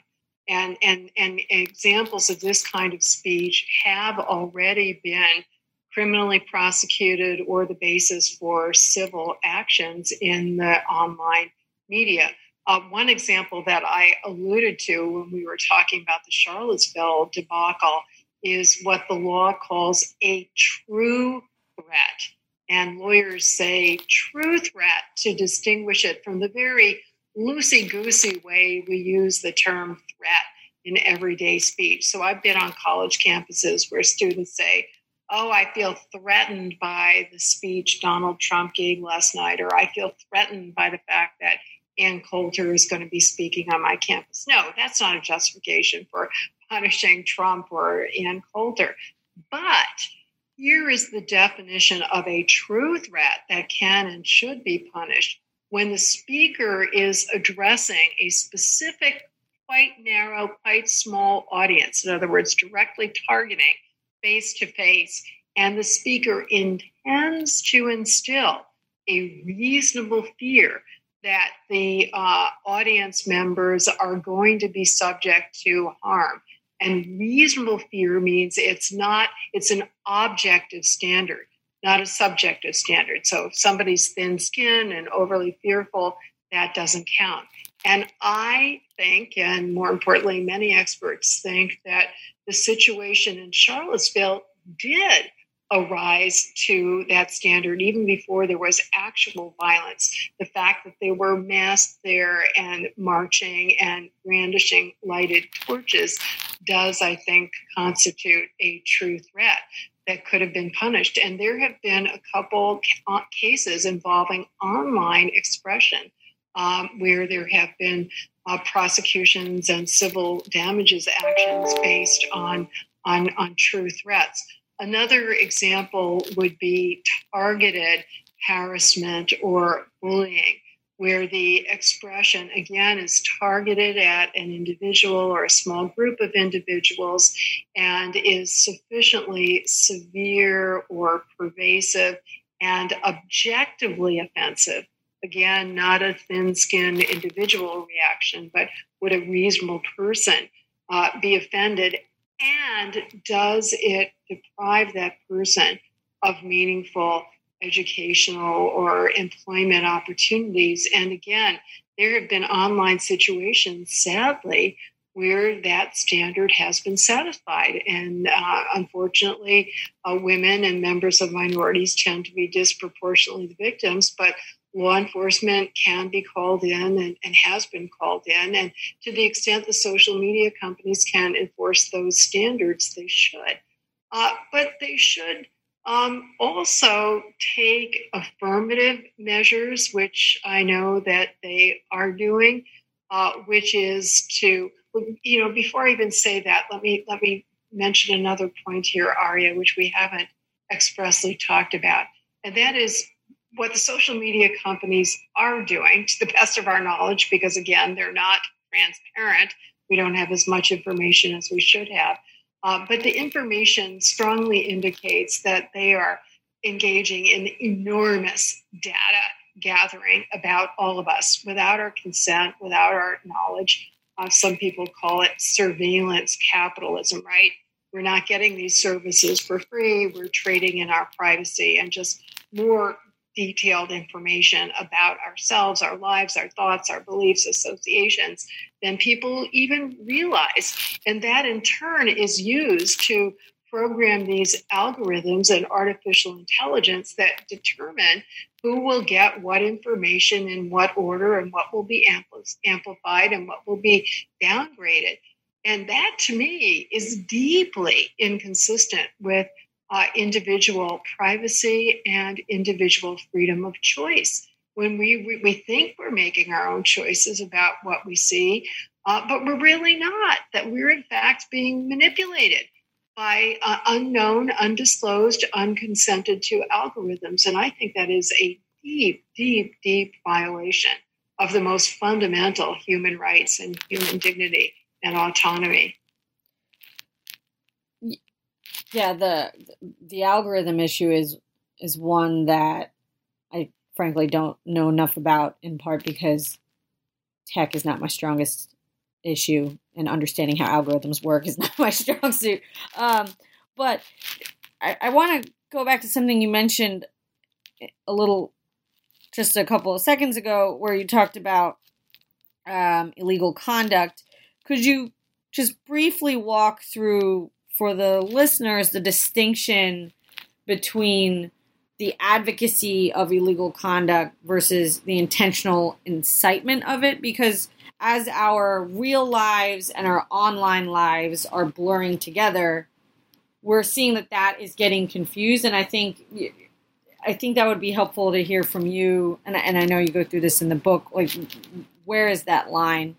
And, and, and examples of this kind of speech have already been criminally prosecuted or the basis for civil actions in the online media. Uh, one example that I alluded to when we were talking about the Charlottesville debacle is what the law calls a true threat. And lawyers say true threat to distinguish it from the very loosey goosey way we use the term threat in everyday speech. So I've been on college campuses where students say, Oh, I feel threatened by the speech Donald Trump gave last night, or I feel threatened by the fact that Ann Coulter is going to be speaking on my campus. No, that's not a justification for punishing Trump or Ann Coulter. But here is the definition of a true threat that can and should be punished when the speaker is addressing a specific, quite narrow, quite small audience. In other words, directly targeting face to face, and the speaker intends to instill a reasonable fear that the uh, audience members are going to be subject to harm. And reasonable fear means it's not, it's an objective standard, not a subjective standard. So if somebody's thin skinned and overly fearful, that doesn't count. And I think, and more importantly, many experts think that the situation in Charlottesville did arise to that standard even before there was actual violence. The fact that they were massed there and marching and brandishing lighted torches does, I think, constitute a true threat that could have been punished. And there have been a couple uh, cases involving online expression um, where there have been uh, prosecutions and civil damages actions based on, on, on true threats. Another example would be targeted harassment or bullying, where the expression again is targeted at an individual or a small group of individuals and is sufficiently severe or pervasive and objectively offensive. Again, not a thin skinned individual reaction, but would a reasonable person uh, be offended and does it deprive that person of meaningful educational or employment opportunities? And again, there have been online situations, sadly, where that standard has been satisfied. And uh, unfortunately, uh, women and members of minorities tend to be disproportionately the victims, but law enforcement can be called in and, and, has been called in. And to the extent the social media companies can enforce those standards, they should. Uh, but they should um, also take affirmative measures, which I know that they are doing, uh, which is to, you know, before I even say that, let me let me mention another point here, Aria, which we haven't expressly talked about, and that is what the social media companies are doing to the best of our knowledge, because again, they're not transparent. We don't have as much information as we should have. Uh, but the information strongly indicates that they are engaging in enormous data gathering about all of us without our consent, without our knowledge. Uh, some people call it surveillance capitalism, right? We're not getting these services for free. We're trading in our privacy and just more detailed information about ourselves, our lives, our thoughts, our beliefs, associations than people even realize. And that in turn is used to program these algorithms and artificial intelligence that determine who will get what information in what order and what will be amplified and what will be downgraded. And that to me is deeply inconsistent with uh, individual privacy and individual freedom of choice. When we, we, we think we're making our own choices about what we see, uh, but we're really not, that we're in fact being manipulated by uh, unknown, undisclosed, unconsented to algorithms. And I think that is a deep, deep, deep violation of the most fundamental human rights and human dignity and autonomy yeah the the algorithm issue is is one that i frankly don't know enough about in part because tech is not my strongest issue and understanding how algorithms work is not my strong suit. Um, but i, I want to go back to something you mentioned a little just a couple of seconds ago where you talked about um, illegal conduct. Could you just briefly walk through for the listeners the distinction between the advocacy of illegal conduct versus the intentional incitement of it because as our real lives and our online lives are blurring together we're seeing that that is getting confused. And i think i think that would be helpful to hear from you. And, and i know you go through this in the book like where is that line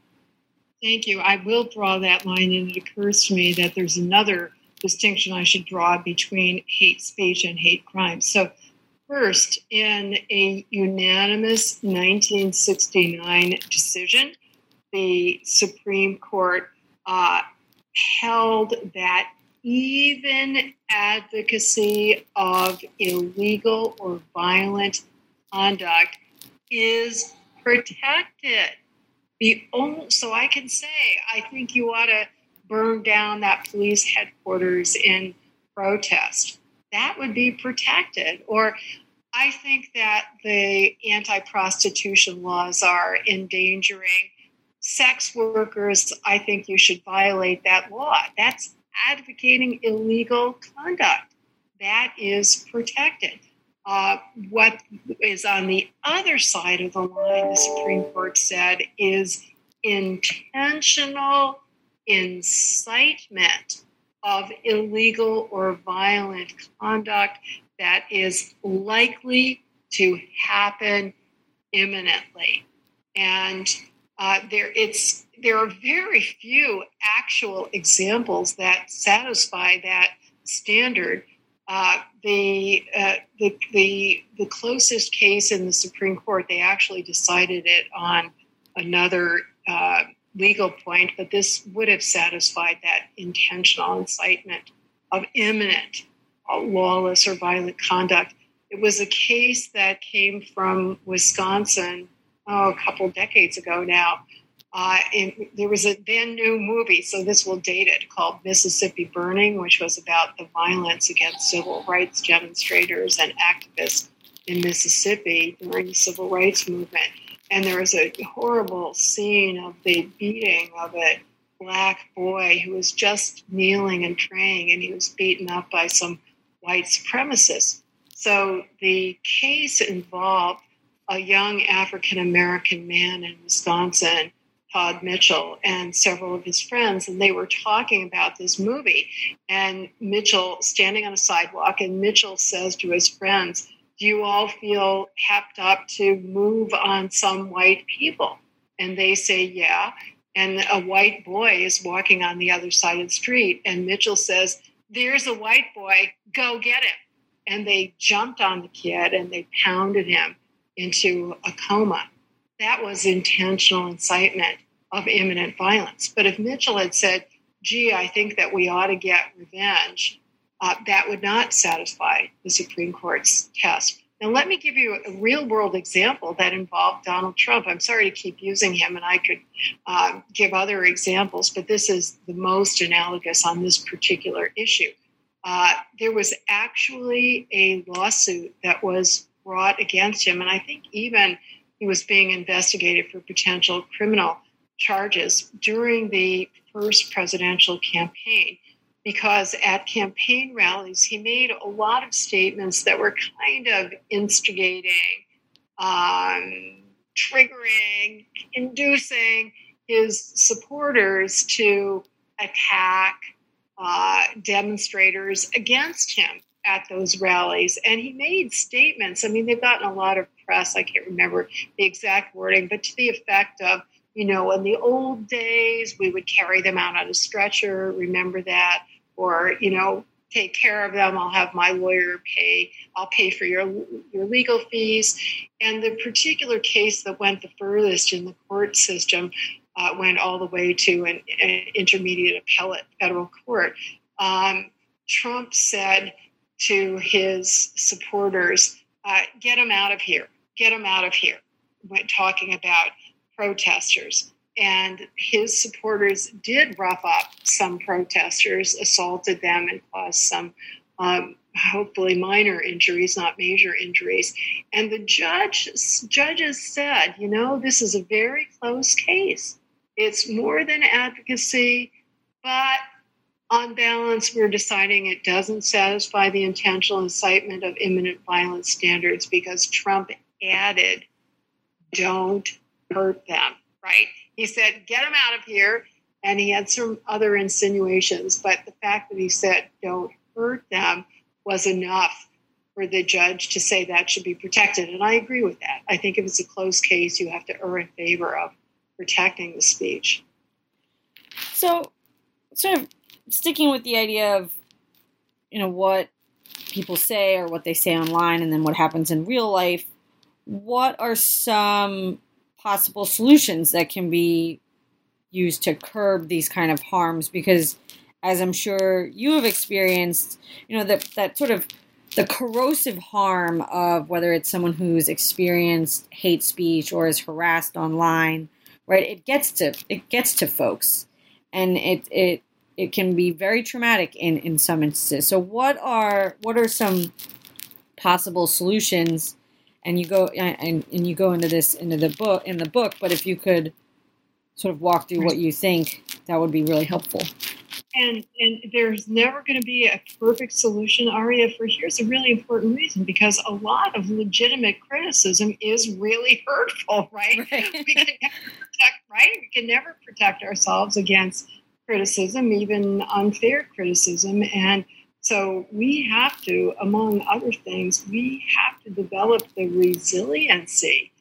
thank you i will draw that line and it occurs to me that there's another distinction i should draw between hate speech and hate crime so First, in a unanimous 1969 decision, the Supreme Court uh, held that even advocacy of illegal or violent conduct is protected. The only, so I can say, I think you ought to burn down that police headquarters in protest that would be protected. Or I think that the anti prostitution laws are endangering sex workers. I think you should violate that law. That's advocating illegal conduct. That is protected. Uh, what is on the other side of the line, the Supreme Court said, is intentional incitement of illegal or violent conduct that is likely to happen imminently. And uh, there, it's, there are very few actual examples that satisfy that standard. Uh, the, uh, the, the, the closest case in the Supreme Court, they actually decided it on another uh, legal point, but this would have satisfied that intentional incitement of imminent uh, lawless or violent conduct. It was a case that came from Wisconsin oh, a couple decades ago now. Uh, there was a then new movie, so this will date it, called Mississippi Burning, which was about the violence against civil rights demonstrators and activists in Mississippi during the civil rights movement and there was a horrible scene of the beating of a black boy who was just kneeling and praying, and he was beaten up by some white supremacists. So the case involved a young African American man in Wisconsin, Todd Mitchell, and several of his friends, and they were talking about this movie. And Mitchell standing on a sidewalk, and Mitchell says to his friends, do you all feel hepped up to move on some white people? And they say, yeah. And a white boy is walking on the other side of the street. And Mitchell says, there's a white boy, go get him. And they jumped on the kid and they pounded him into a coma. That was intentional incitement of imminent violence. But if Mitchell had said, gee, I think that we ought to get revenge, uh, that would not satisfy the Supreme Court's test. Now, let me give you a real world example that involved Donald Trump. I'm sorry to keep using him, and I could uh, give other examples, but this is the most analogous on this particular issue. Uh, there was actually a lawsuit that was brought against him, and I think even he was being investigated for potential criminal charges during the first presidential campaign because at campaign rallies, he made a lot of statements that were kind of instigating, um, triggering, inducing his supporters to attack uh, demonstrators against him at those rallies. And he made statements. I mean, they've gotten a lot of press. I can't remember the exact wording, but to the effect of, you know, in the old days, we would carry them out on a stretcher. Remember that? Or, you know, take care of them. I'll have my lawyer pay. I'll pay for your your legal fees. And the particular case that went the furthest in the court system uh, went all the way to an, an intermediate appellate federal court. Um, Trump said to his supporters, uh, "Get him out of here. Get him out of here." When talking about protesters. And his supporters did rough up some protesters, assaulted them, and caused some um, hopefully minor injuries, not major injuries. And the judge judges said, you know, this is a very close case. It's more than advocacy, but on balance, we're deciding it doesn't satisfy the intentional incitement of imminent violence standards because Trump added, don't hurt them, right? He said, get them out of here. And he had some other insinuations, but the fact that he said, don't hurt them was enough for the judge to say that should be protected. And I agree with that. I think if it's a close case, you have to err in favor of protecting the speech. So, sort of sticking with the idea of, you know, what people say or what they say online and then what happens in real life, what are some possible solutions that can be used to curb these kind of harms? Because as I'm sure you have experienced, you know, that that sort of the corrosive harm of whether it's someone who's experienced hate speech or is harassed online, right? It gets to it gets to folks, and it it it can be very traumatic in in some instances. So what are what are some possible solutions? And you go and, and you go into this into the book in the book, but if you could sort of walk through what you think, that would be really helpful. And and there's never going to be a perfect solution, Aria. For here's a really important reason: because a lot of legitimate criticism is really hurtful, right? right. we can never protect, right? We can never protect ourselves against criticism, even unfair criticism, and so we have to, among other things, we have to develop the resiliency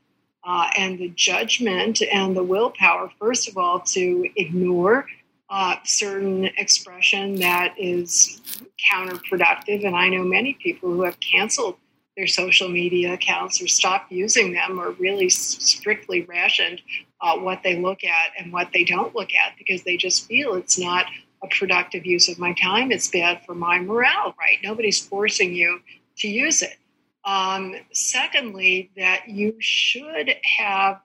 uh, and the judgment and the willpower, first of all, to ignore uh, certain expression that is counterproductive. And I know many people who have canceled their social media accounts or stopped using them or really strictly rationed uh, what they look at and what they don't look at because they just feel it's not a productive use of my time. It's bad for my morale, right? Nobody's forcing you to use it. Um, secondly, that you should have,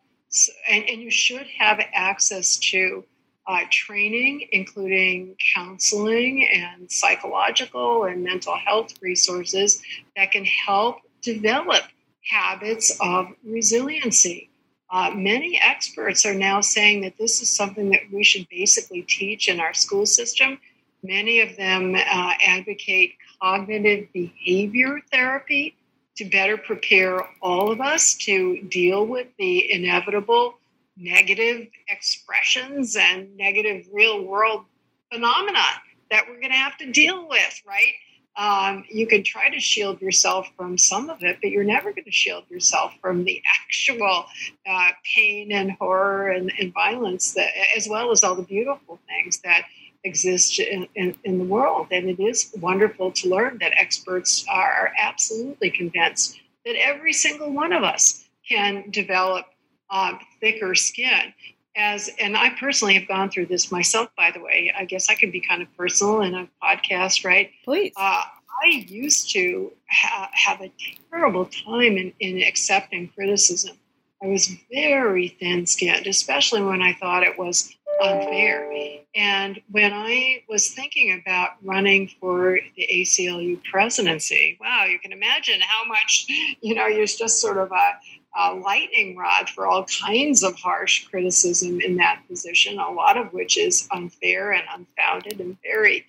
and, and you should have access to uh, training, including counseling and psychological and mental health resources that can help develop habits of resiliency. Uh, many experts are now saying that this is something that we should basically teach in our school system. Many of them uh, advocate cognitive behavior therapy to better prepare all of us to deal with the inevitable negative expressions and negative real world phenomena that we're going to have to deal with, right? Um, you can try to shield yourself from some of it, but you're never going to shield yourself from the actual uh, pain and horror and, and, violence, that, as well as all the beautiful things that exist in, in, in, the world. And it is wonderful to learn that experts are absolutely convinced that every single one of us can develop uh, thicker skin. As and I personally have gone through this myself. By the way, I guess I can be kind of personal in a podcast, right? Please. Uh, I used to ha- have a terrible time in, in accepting criticism. I was very thin skinned, especially when I thought it was unfair. And when I was thinking about running for the ACLU presidency, wow, you can imagine how much, you know, you're just sort of a, a lightning rod for all kinds of harsh criticism in that position, a lot of which is unfair and unfounded and very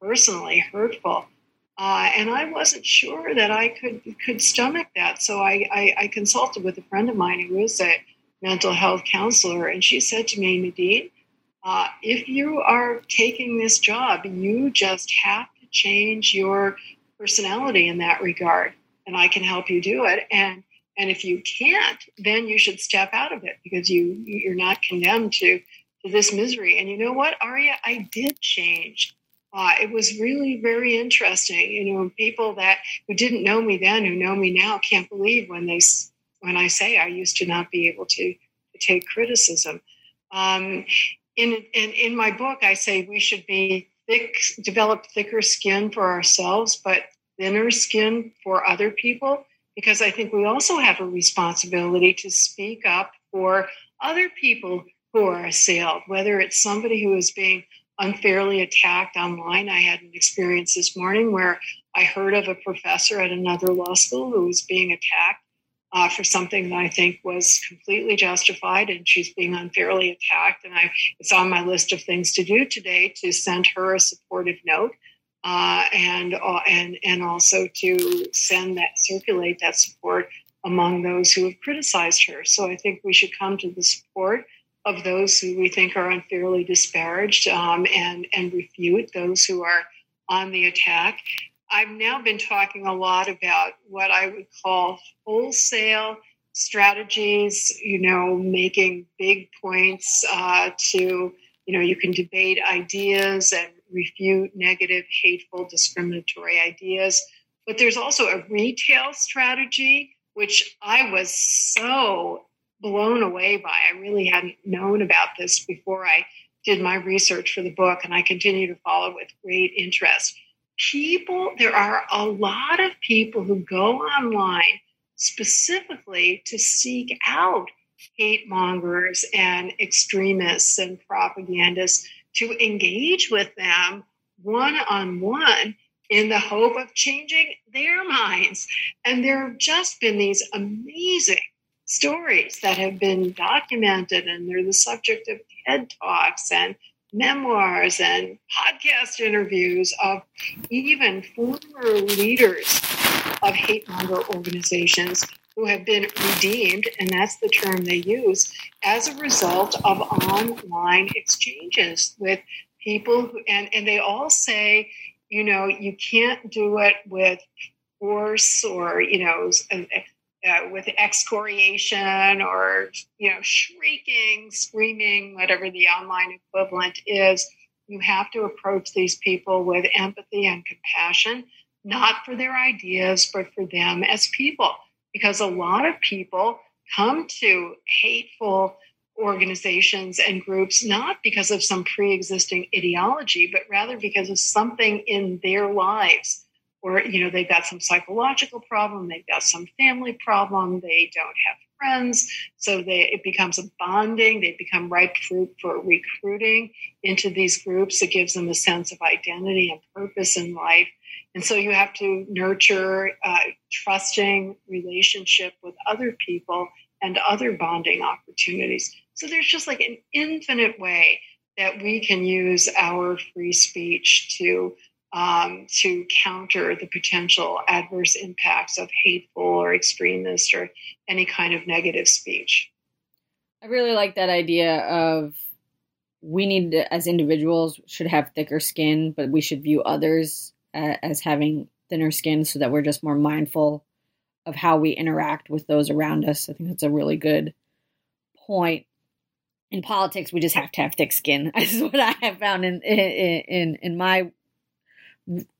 personally hurtful. Uh, and I wasn't sure that I could could stomach that, so I, I, I, consulted with a friend of mine who is a mental health counselor, and she said to me, Nadine, uh, if you are taking this job, you just have to change your personality in that regard, and I can help you do it. And and if you can't, then you should step out of it because you you're not condemned to to this misery. And you know what, Aria, I did change. Uh, it was really very interesting. You know, people that who didn't know me then, who know me now, can't believe when they when I say I used to not be able to, to take criticism. Um, in, in in my book, I say we should be thick, develop thicker skin for ourselves, but thinner skin for other people because I think we also have a responsibility to speak up for other people who are assailed, whether it's somebody who is being unfairly attacked online. I had an experience this morning where I heard of a professor at another law school who was being attacked uh, for something that I think was completely justified, and she's being unfairly attacked. And I, it's on my list of things to do today to send her a supportive note, uh, and uh, and and also to send that circulate that support among those who have criticized her. So I think we should come to the support of those who we think are unfairly disparaged, um, and and refute those who are on the attack. I've now been talking a lot about what I would call wholesale strategies, you know, making big points uh, to, you know, you can debate ideas and refute negative, hateful, discriminatory ideas. But there's also a retail strategy, which I was so blown away by. I really hadn't known about this before I did my research for the book, and I continue to follow with great interest people, there are a lot of people who go online specifically to seek out hate mongers and extremists and propagandists to engage with them one on one in the hope of changing their minds. And there have just been these amazing stories that have been documented, and they're the subject of TED Talks and memoirs and podcast interviews of even former leaders of hate monger organizations who have been redeemed, and that's the term they use, as a result of online exchanges with people. Who, and, and they all say, you know, you can't do it with force or, you know, uh, with excoriation or you know shrieking screaming whatever the online equivalent is you have to approach these people with empathy and compassion not for their ideas but for them as people because a lot of people come to hateful organizations and groups not because of some pre-existing ideology but rather because of something in their lives or you know they've got some psychological problem they've got some family problem they don't have friends. So they it becomes a bonding. They become ripe fruit for recruiting into these groups. It gives them a sense of identity and purpose in life. And so you have to nurture uh, trusting relationship with other people and other bonding opportunities. So there's just like an infinite way that we can use our free speech to um, to counter the potential adverse impacts of hateful or extremist or any kind of negative speech. I really like that idea of we need to, as individuals should have thicker skin, but we should view others as having thinner skin so that we're just more mindful of how we interact with those around us. I think that's a really good point. In politics, we just have to have thick skin. This is what I have found in in in, in my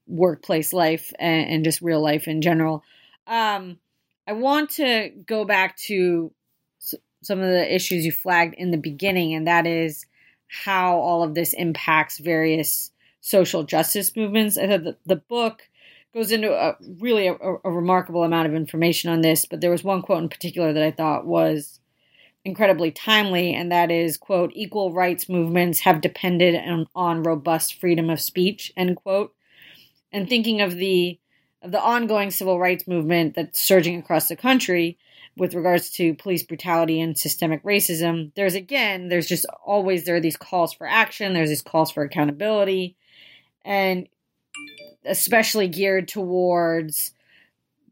workplace life and, and just real life in general. Um, I want to go back to s- some of the issues you flagged in the beginning, and that is how all of this impacts various social justice movements. I thought the, the book goes into a really a, a, remarkable amount of information on this, but there was one quote in particular that I thought was incredibly timely, and that is, quote, equal rights movements have depended on, on robust freedom of speech, end quote and thinking of the of the ongoing civil rights movement that's surging across the country with regards to police brutality and systemic racism there's again there's just always there are these calls for action there's these calls for accountability and especially geared towards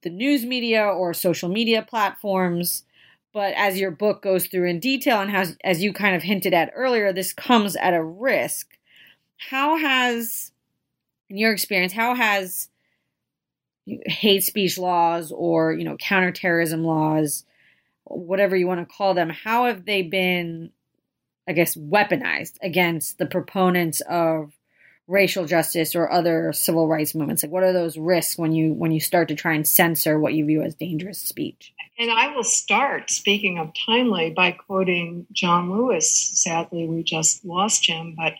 the news media or social media platforms. But as your book goes through in detail and has as you kind of hinted at earlier this comes at a risk. How has in your experience, how has hate speech laws or you know counterterrorism laws, whatever you want to call them, how have they been, I guess, weaponized against the proponents of racial justice or other civil rights movements? Like, what are those risks when you when you start to try and censor what you view as dangerous speech? And I will start, speaking of timely, by quoting John Lewis. Sadly, we just lost him, but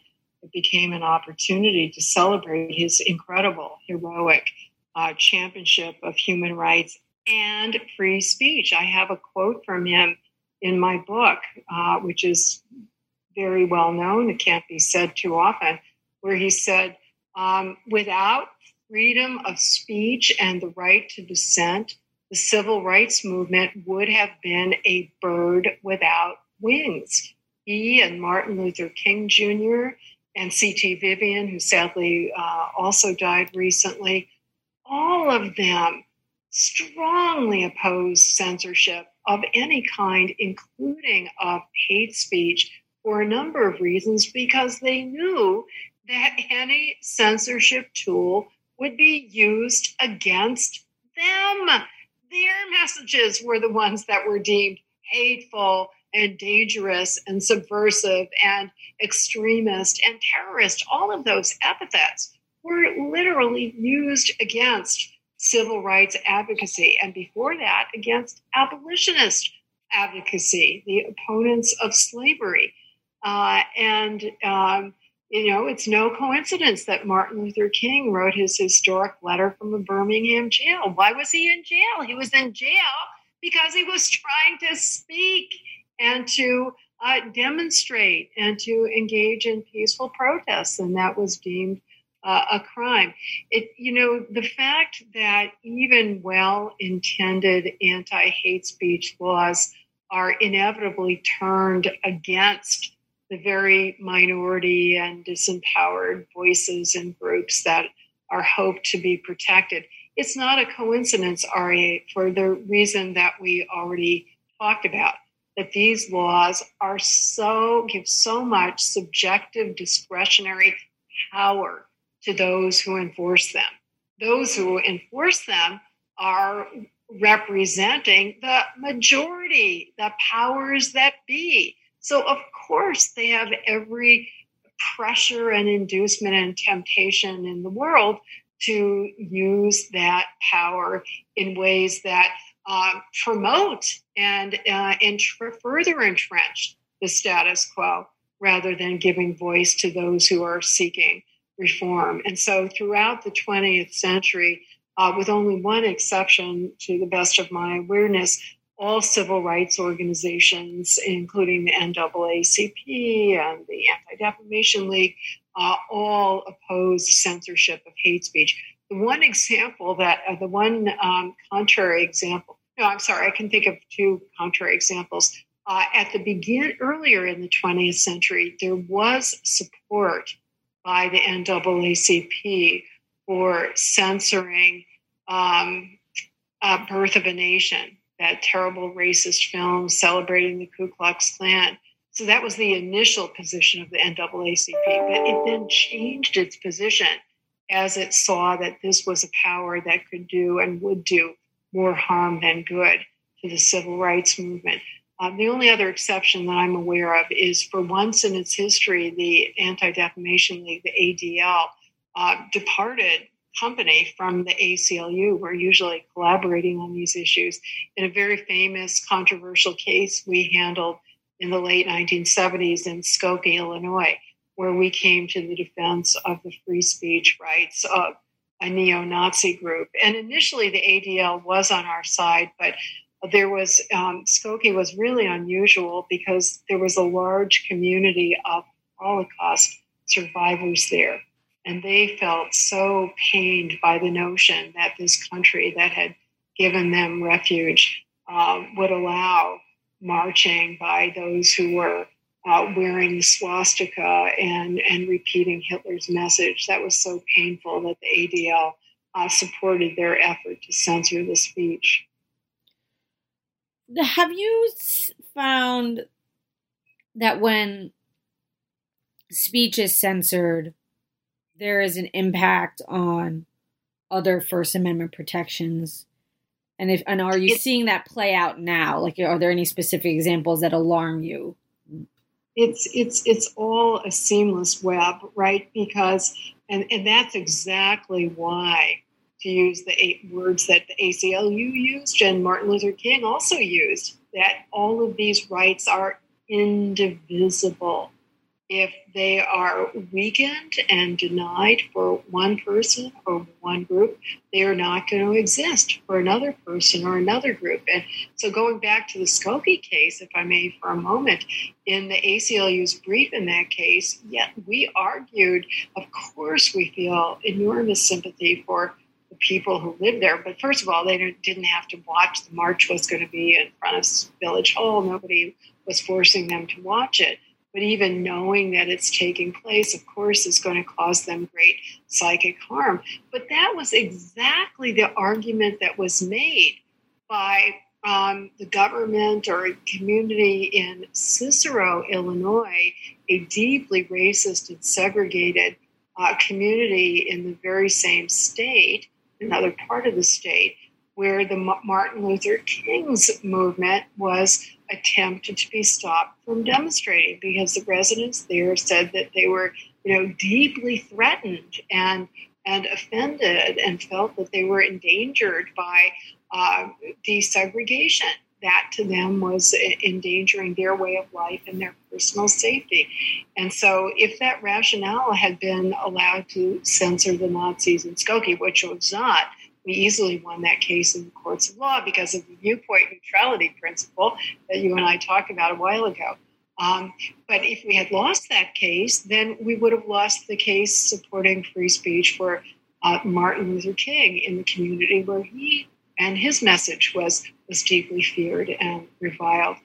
it became an opportunity to celebrate his incredible, heroic uh, championship of human rights and free speech. I have a quote from him in my book, uh, which is very well known. It can't be said too often, where he said, um, without freedom of speech and the right to dissent, the civil rights movement would have been a bird without wings. He and Martin Luther King Jr. and C.T. Vivian, who sadly uh, also died recently, all of them strongly opposed censorship of any kind, including of hate speech, for a number of reasons, because they knew that any censorship tool would be used against them. Their messages were the ones that were deemed hateful and dangerous and subversive and extremist and terrorist. All of those epithets were literally used against civil rights advocacy, and before that, against abolitionist advocacy, the opponents of slavery. Uh, and, um, you know, it's no coincidence that Martin Luther King wrote his historic letter from a Birmingham jail. Why was he in jail? He was in jail because he was trying to speak and to uh, demonstrate and to engage in peaceful protests, and that was deemed uh, a crime. It, you know, the fact that even well intended anti hate speech laws are inevitably turned against the very minority and disempowered voices and groups that are hoped to be protected. It's not a coincidence, Aria, for the reason that we already talked about that these laws are so give so much subjective discretionary power to those who enforce them. Those who enforce them are representing the majority, the powers that be. So, of course, they have every pressure and inducement and temptation in the world to use that power in ways that uh, promote and uh, further entrench the status quo rather than giving voice to those who are seeking reform. And so throughout the 20th century, uh, with only one exception to the best of my awareness, all civil rights organizations, including the NAACP and the Anti Defamation League, uh, all opposed censorship of hate speech. One example that, uh, the one um, contrary example, no, I'm sorry, I can think of two contrary examples. Uh, at the begin earlier in the 20th century, there was support by the NAACP for censoring um, uh, Birth of a Nation, that terrible racist film celebrating the Ku Klux Klan. So that was the initial position of the NAACP, but it then changed its position as it saw that this was a power that could do and would do more harm than good to the civil rights movement. Um, the only other exception that I'm aware of is for once in its history, the Anti Defamation League, the ADL, uh, departed company from the ACLU. We're usually collaborating on these issues. In a very famous, controversial case we handled in the late 1970s in Skokie, Illinois, where we came to the defense of the free speech rights of a neo Nazi group. And initially, the ADL was on our side, but there was um, Skokie was really unusual because there was a large community of Holocaust survivors there, and they felt so pained by the notion that this country that had given them refuge uh, would allow marching by those who were uh, wearing the swastika and and repeating Hitler's message. That was so painful that the ADL uh, supported their effort to censor the speech have you found that when speech is censored, there is an impact on other First Amendment protections? And if and are you seeing that play out now? Like, are there any specific examples that alarm you? It's it's it's all a seamless web, right? Because and and that's exactly why to use the eight words that the ACLU used and Martin Luther King also used, that all of these rights are indivisible. If they are weakened and denied for one person or one group, they are not going to exist for another person or another group. And so, going back to the Skokie case, if I may, for a moment, in the ACLU's brief in that case, yet we argued, of course, we feel enormous sympathy for the people who lived there. But first of all, they didn't have to watch. The march was going to be in front of Village Hall. Nobody was forcing them to watch it. But even knowing that it's taking place, of course, is going to cause them great psychic harm. But that was exactly the argument that was made by um, the government or community in Cicero, Illinois, a deeply racist and segregated uh, community in the very same state, another part of the state, where the Martin Luther King's movement was attempted to be stopped from demonstrating because the residents there said that they were, you know, deeply threatened and and offended and felt that they were endangered by uh, desegregation. That to them was endangering their way of life and their personal safety. And so, if that rationale had been allowed to censor the Nazis in Skokie, which it was not, we easily won that case in the courts of law because of the viewpoint neutrality principle that you and I talked about a while ago. Um, but if we had lost that case, then we would have lost the case supporting free speech for uh, Martin Luther King in the community where he and his message was was deeply feared and reviled.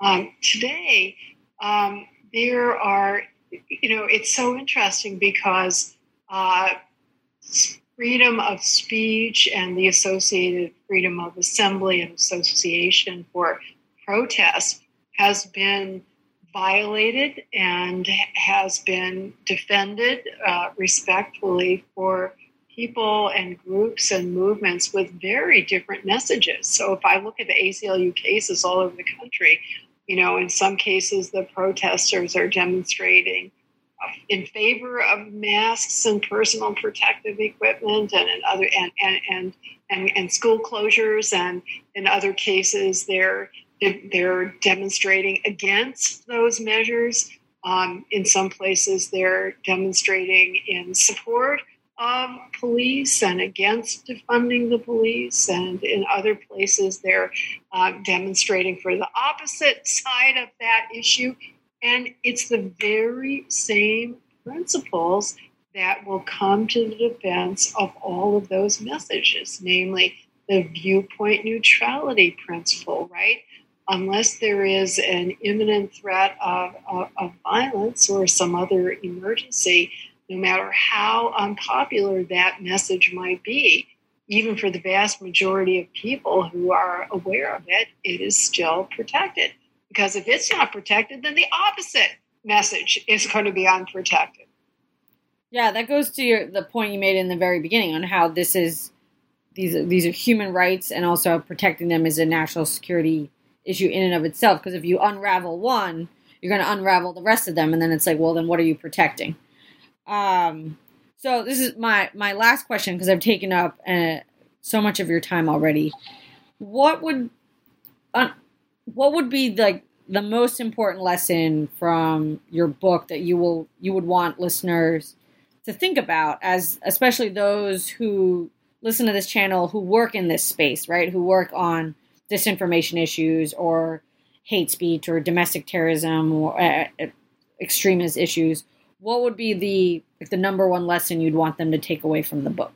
Um, today, um, there are, you know, it's so interesting because uh, freedom of speech and the associated freedom of assembly and association for protest has been violated and has been defended uh, respectfully for people and groups and movements with very different messages. So if I look at the ACLU cases all over the country, you know, in some cases the protesters are demonstrating in favor of masks and personal protective equipment and, and other and, and, and, and, and school closures and in other cases they're they're demonstrating against those measures. Um, in some places they're demonstrating in support of police and against defunding the police. And in other places they're uh, demonstrating for the opposite side of that issue and it's the very same principles that will come to the defense of all of those messages, namely the viewpoint neutrality principle, right? Unless there is an imminent threat of, of, of violence or some other emergency, no matter how unpopular that message might be, even for the vast majority of people who are aware of it, it is still protected. Because if it's not protected, then the opposite message is going to be unprotected. Yeah, that goes to your, the point you made in the very beginning on how this is these are, these are human rights and also protecting them is a national security issue in and of itself. Because if you unravel one, you're going to unravel the rest of them, and then it's like, well, then what are you protecting? Um, so this is my my last question because I've taken up uh, so much of your time already. What would what would be like the most important lesson from your book that you will you would want listeners to think about as especially those who listen to this channel who work in this space right? Who work on disinformation issues or hate speech or domestic terrorism or uh, extremist issues. What would be the like, the number one lesson you'd want them to take away from the book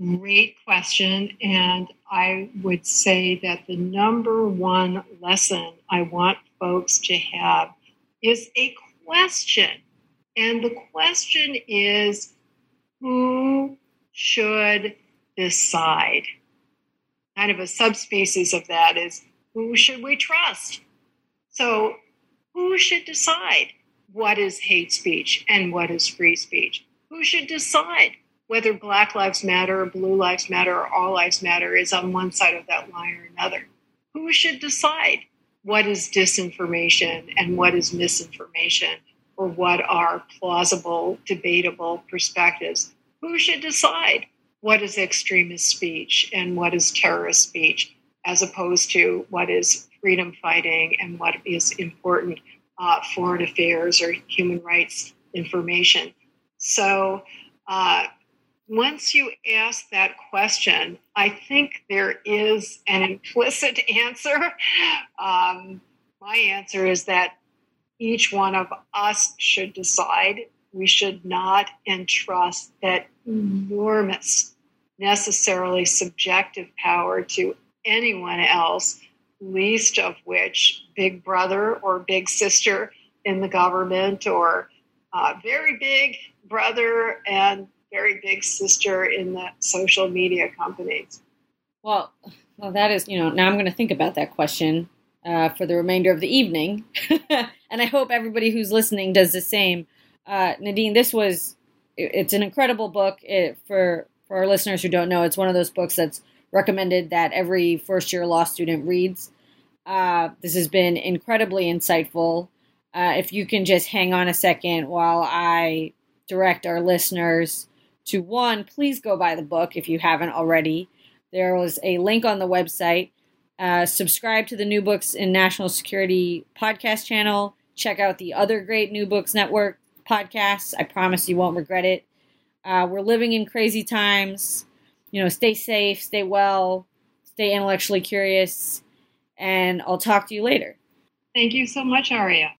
Great question. And I would say that the number one lesson I want folks to have is a question. And the question is who should decide? Kind of a subspecies of that is who should we trust? So, who should decide what is hate speech and what is free speech? Who should decide whether Black Lives Matter or Blue Lives Matter or All Lives Matter is on one side of that line or another. Who should decide what is disinformation and what is misinformation or what are plausible, debatable perspectives? Who should decide what is extremist speech and what is terrorist speech as opposed to what is freedom fighting and what is important uh, foreign affairs or human rights information? So, uh, once you ask that question, I think there is an implicit answer. Um, my answer is that each one of us should decide. We should not entrust that enormous, necessarily subjective power to anyone else, least of which Big Brother or Big Sister in the government or uh, very big brother and very big sister in the social media companies. Well, well, that is, you know, now I'm going to think about that question uh, for the remainder of the evening. and I hope everybody who's listening does the same. Uh, Nadine, this was, it's an incredible book it, for, for our listeners who don't know. It's one of those books that's recommended that every first year law student reads. Uh, this has been incredibly insightful. Uh, if you can just hang on a second while I direct our listeners to one, please go buy the book if you haven't already. There was a link on the website. Uh, subscribe to the New Books in National Security podcast channel. Check out the other great New Books Network podcasts. I promise you won't regret it. Uh, we're living in crazy times. You know, stay safe, stay well, stay intellectually curious, and I'll talk to you later. Thank you so much, Aria.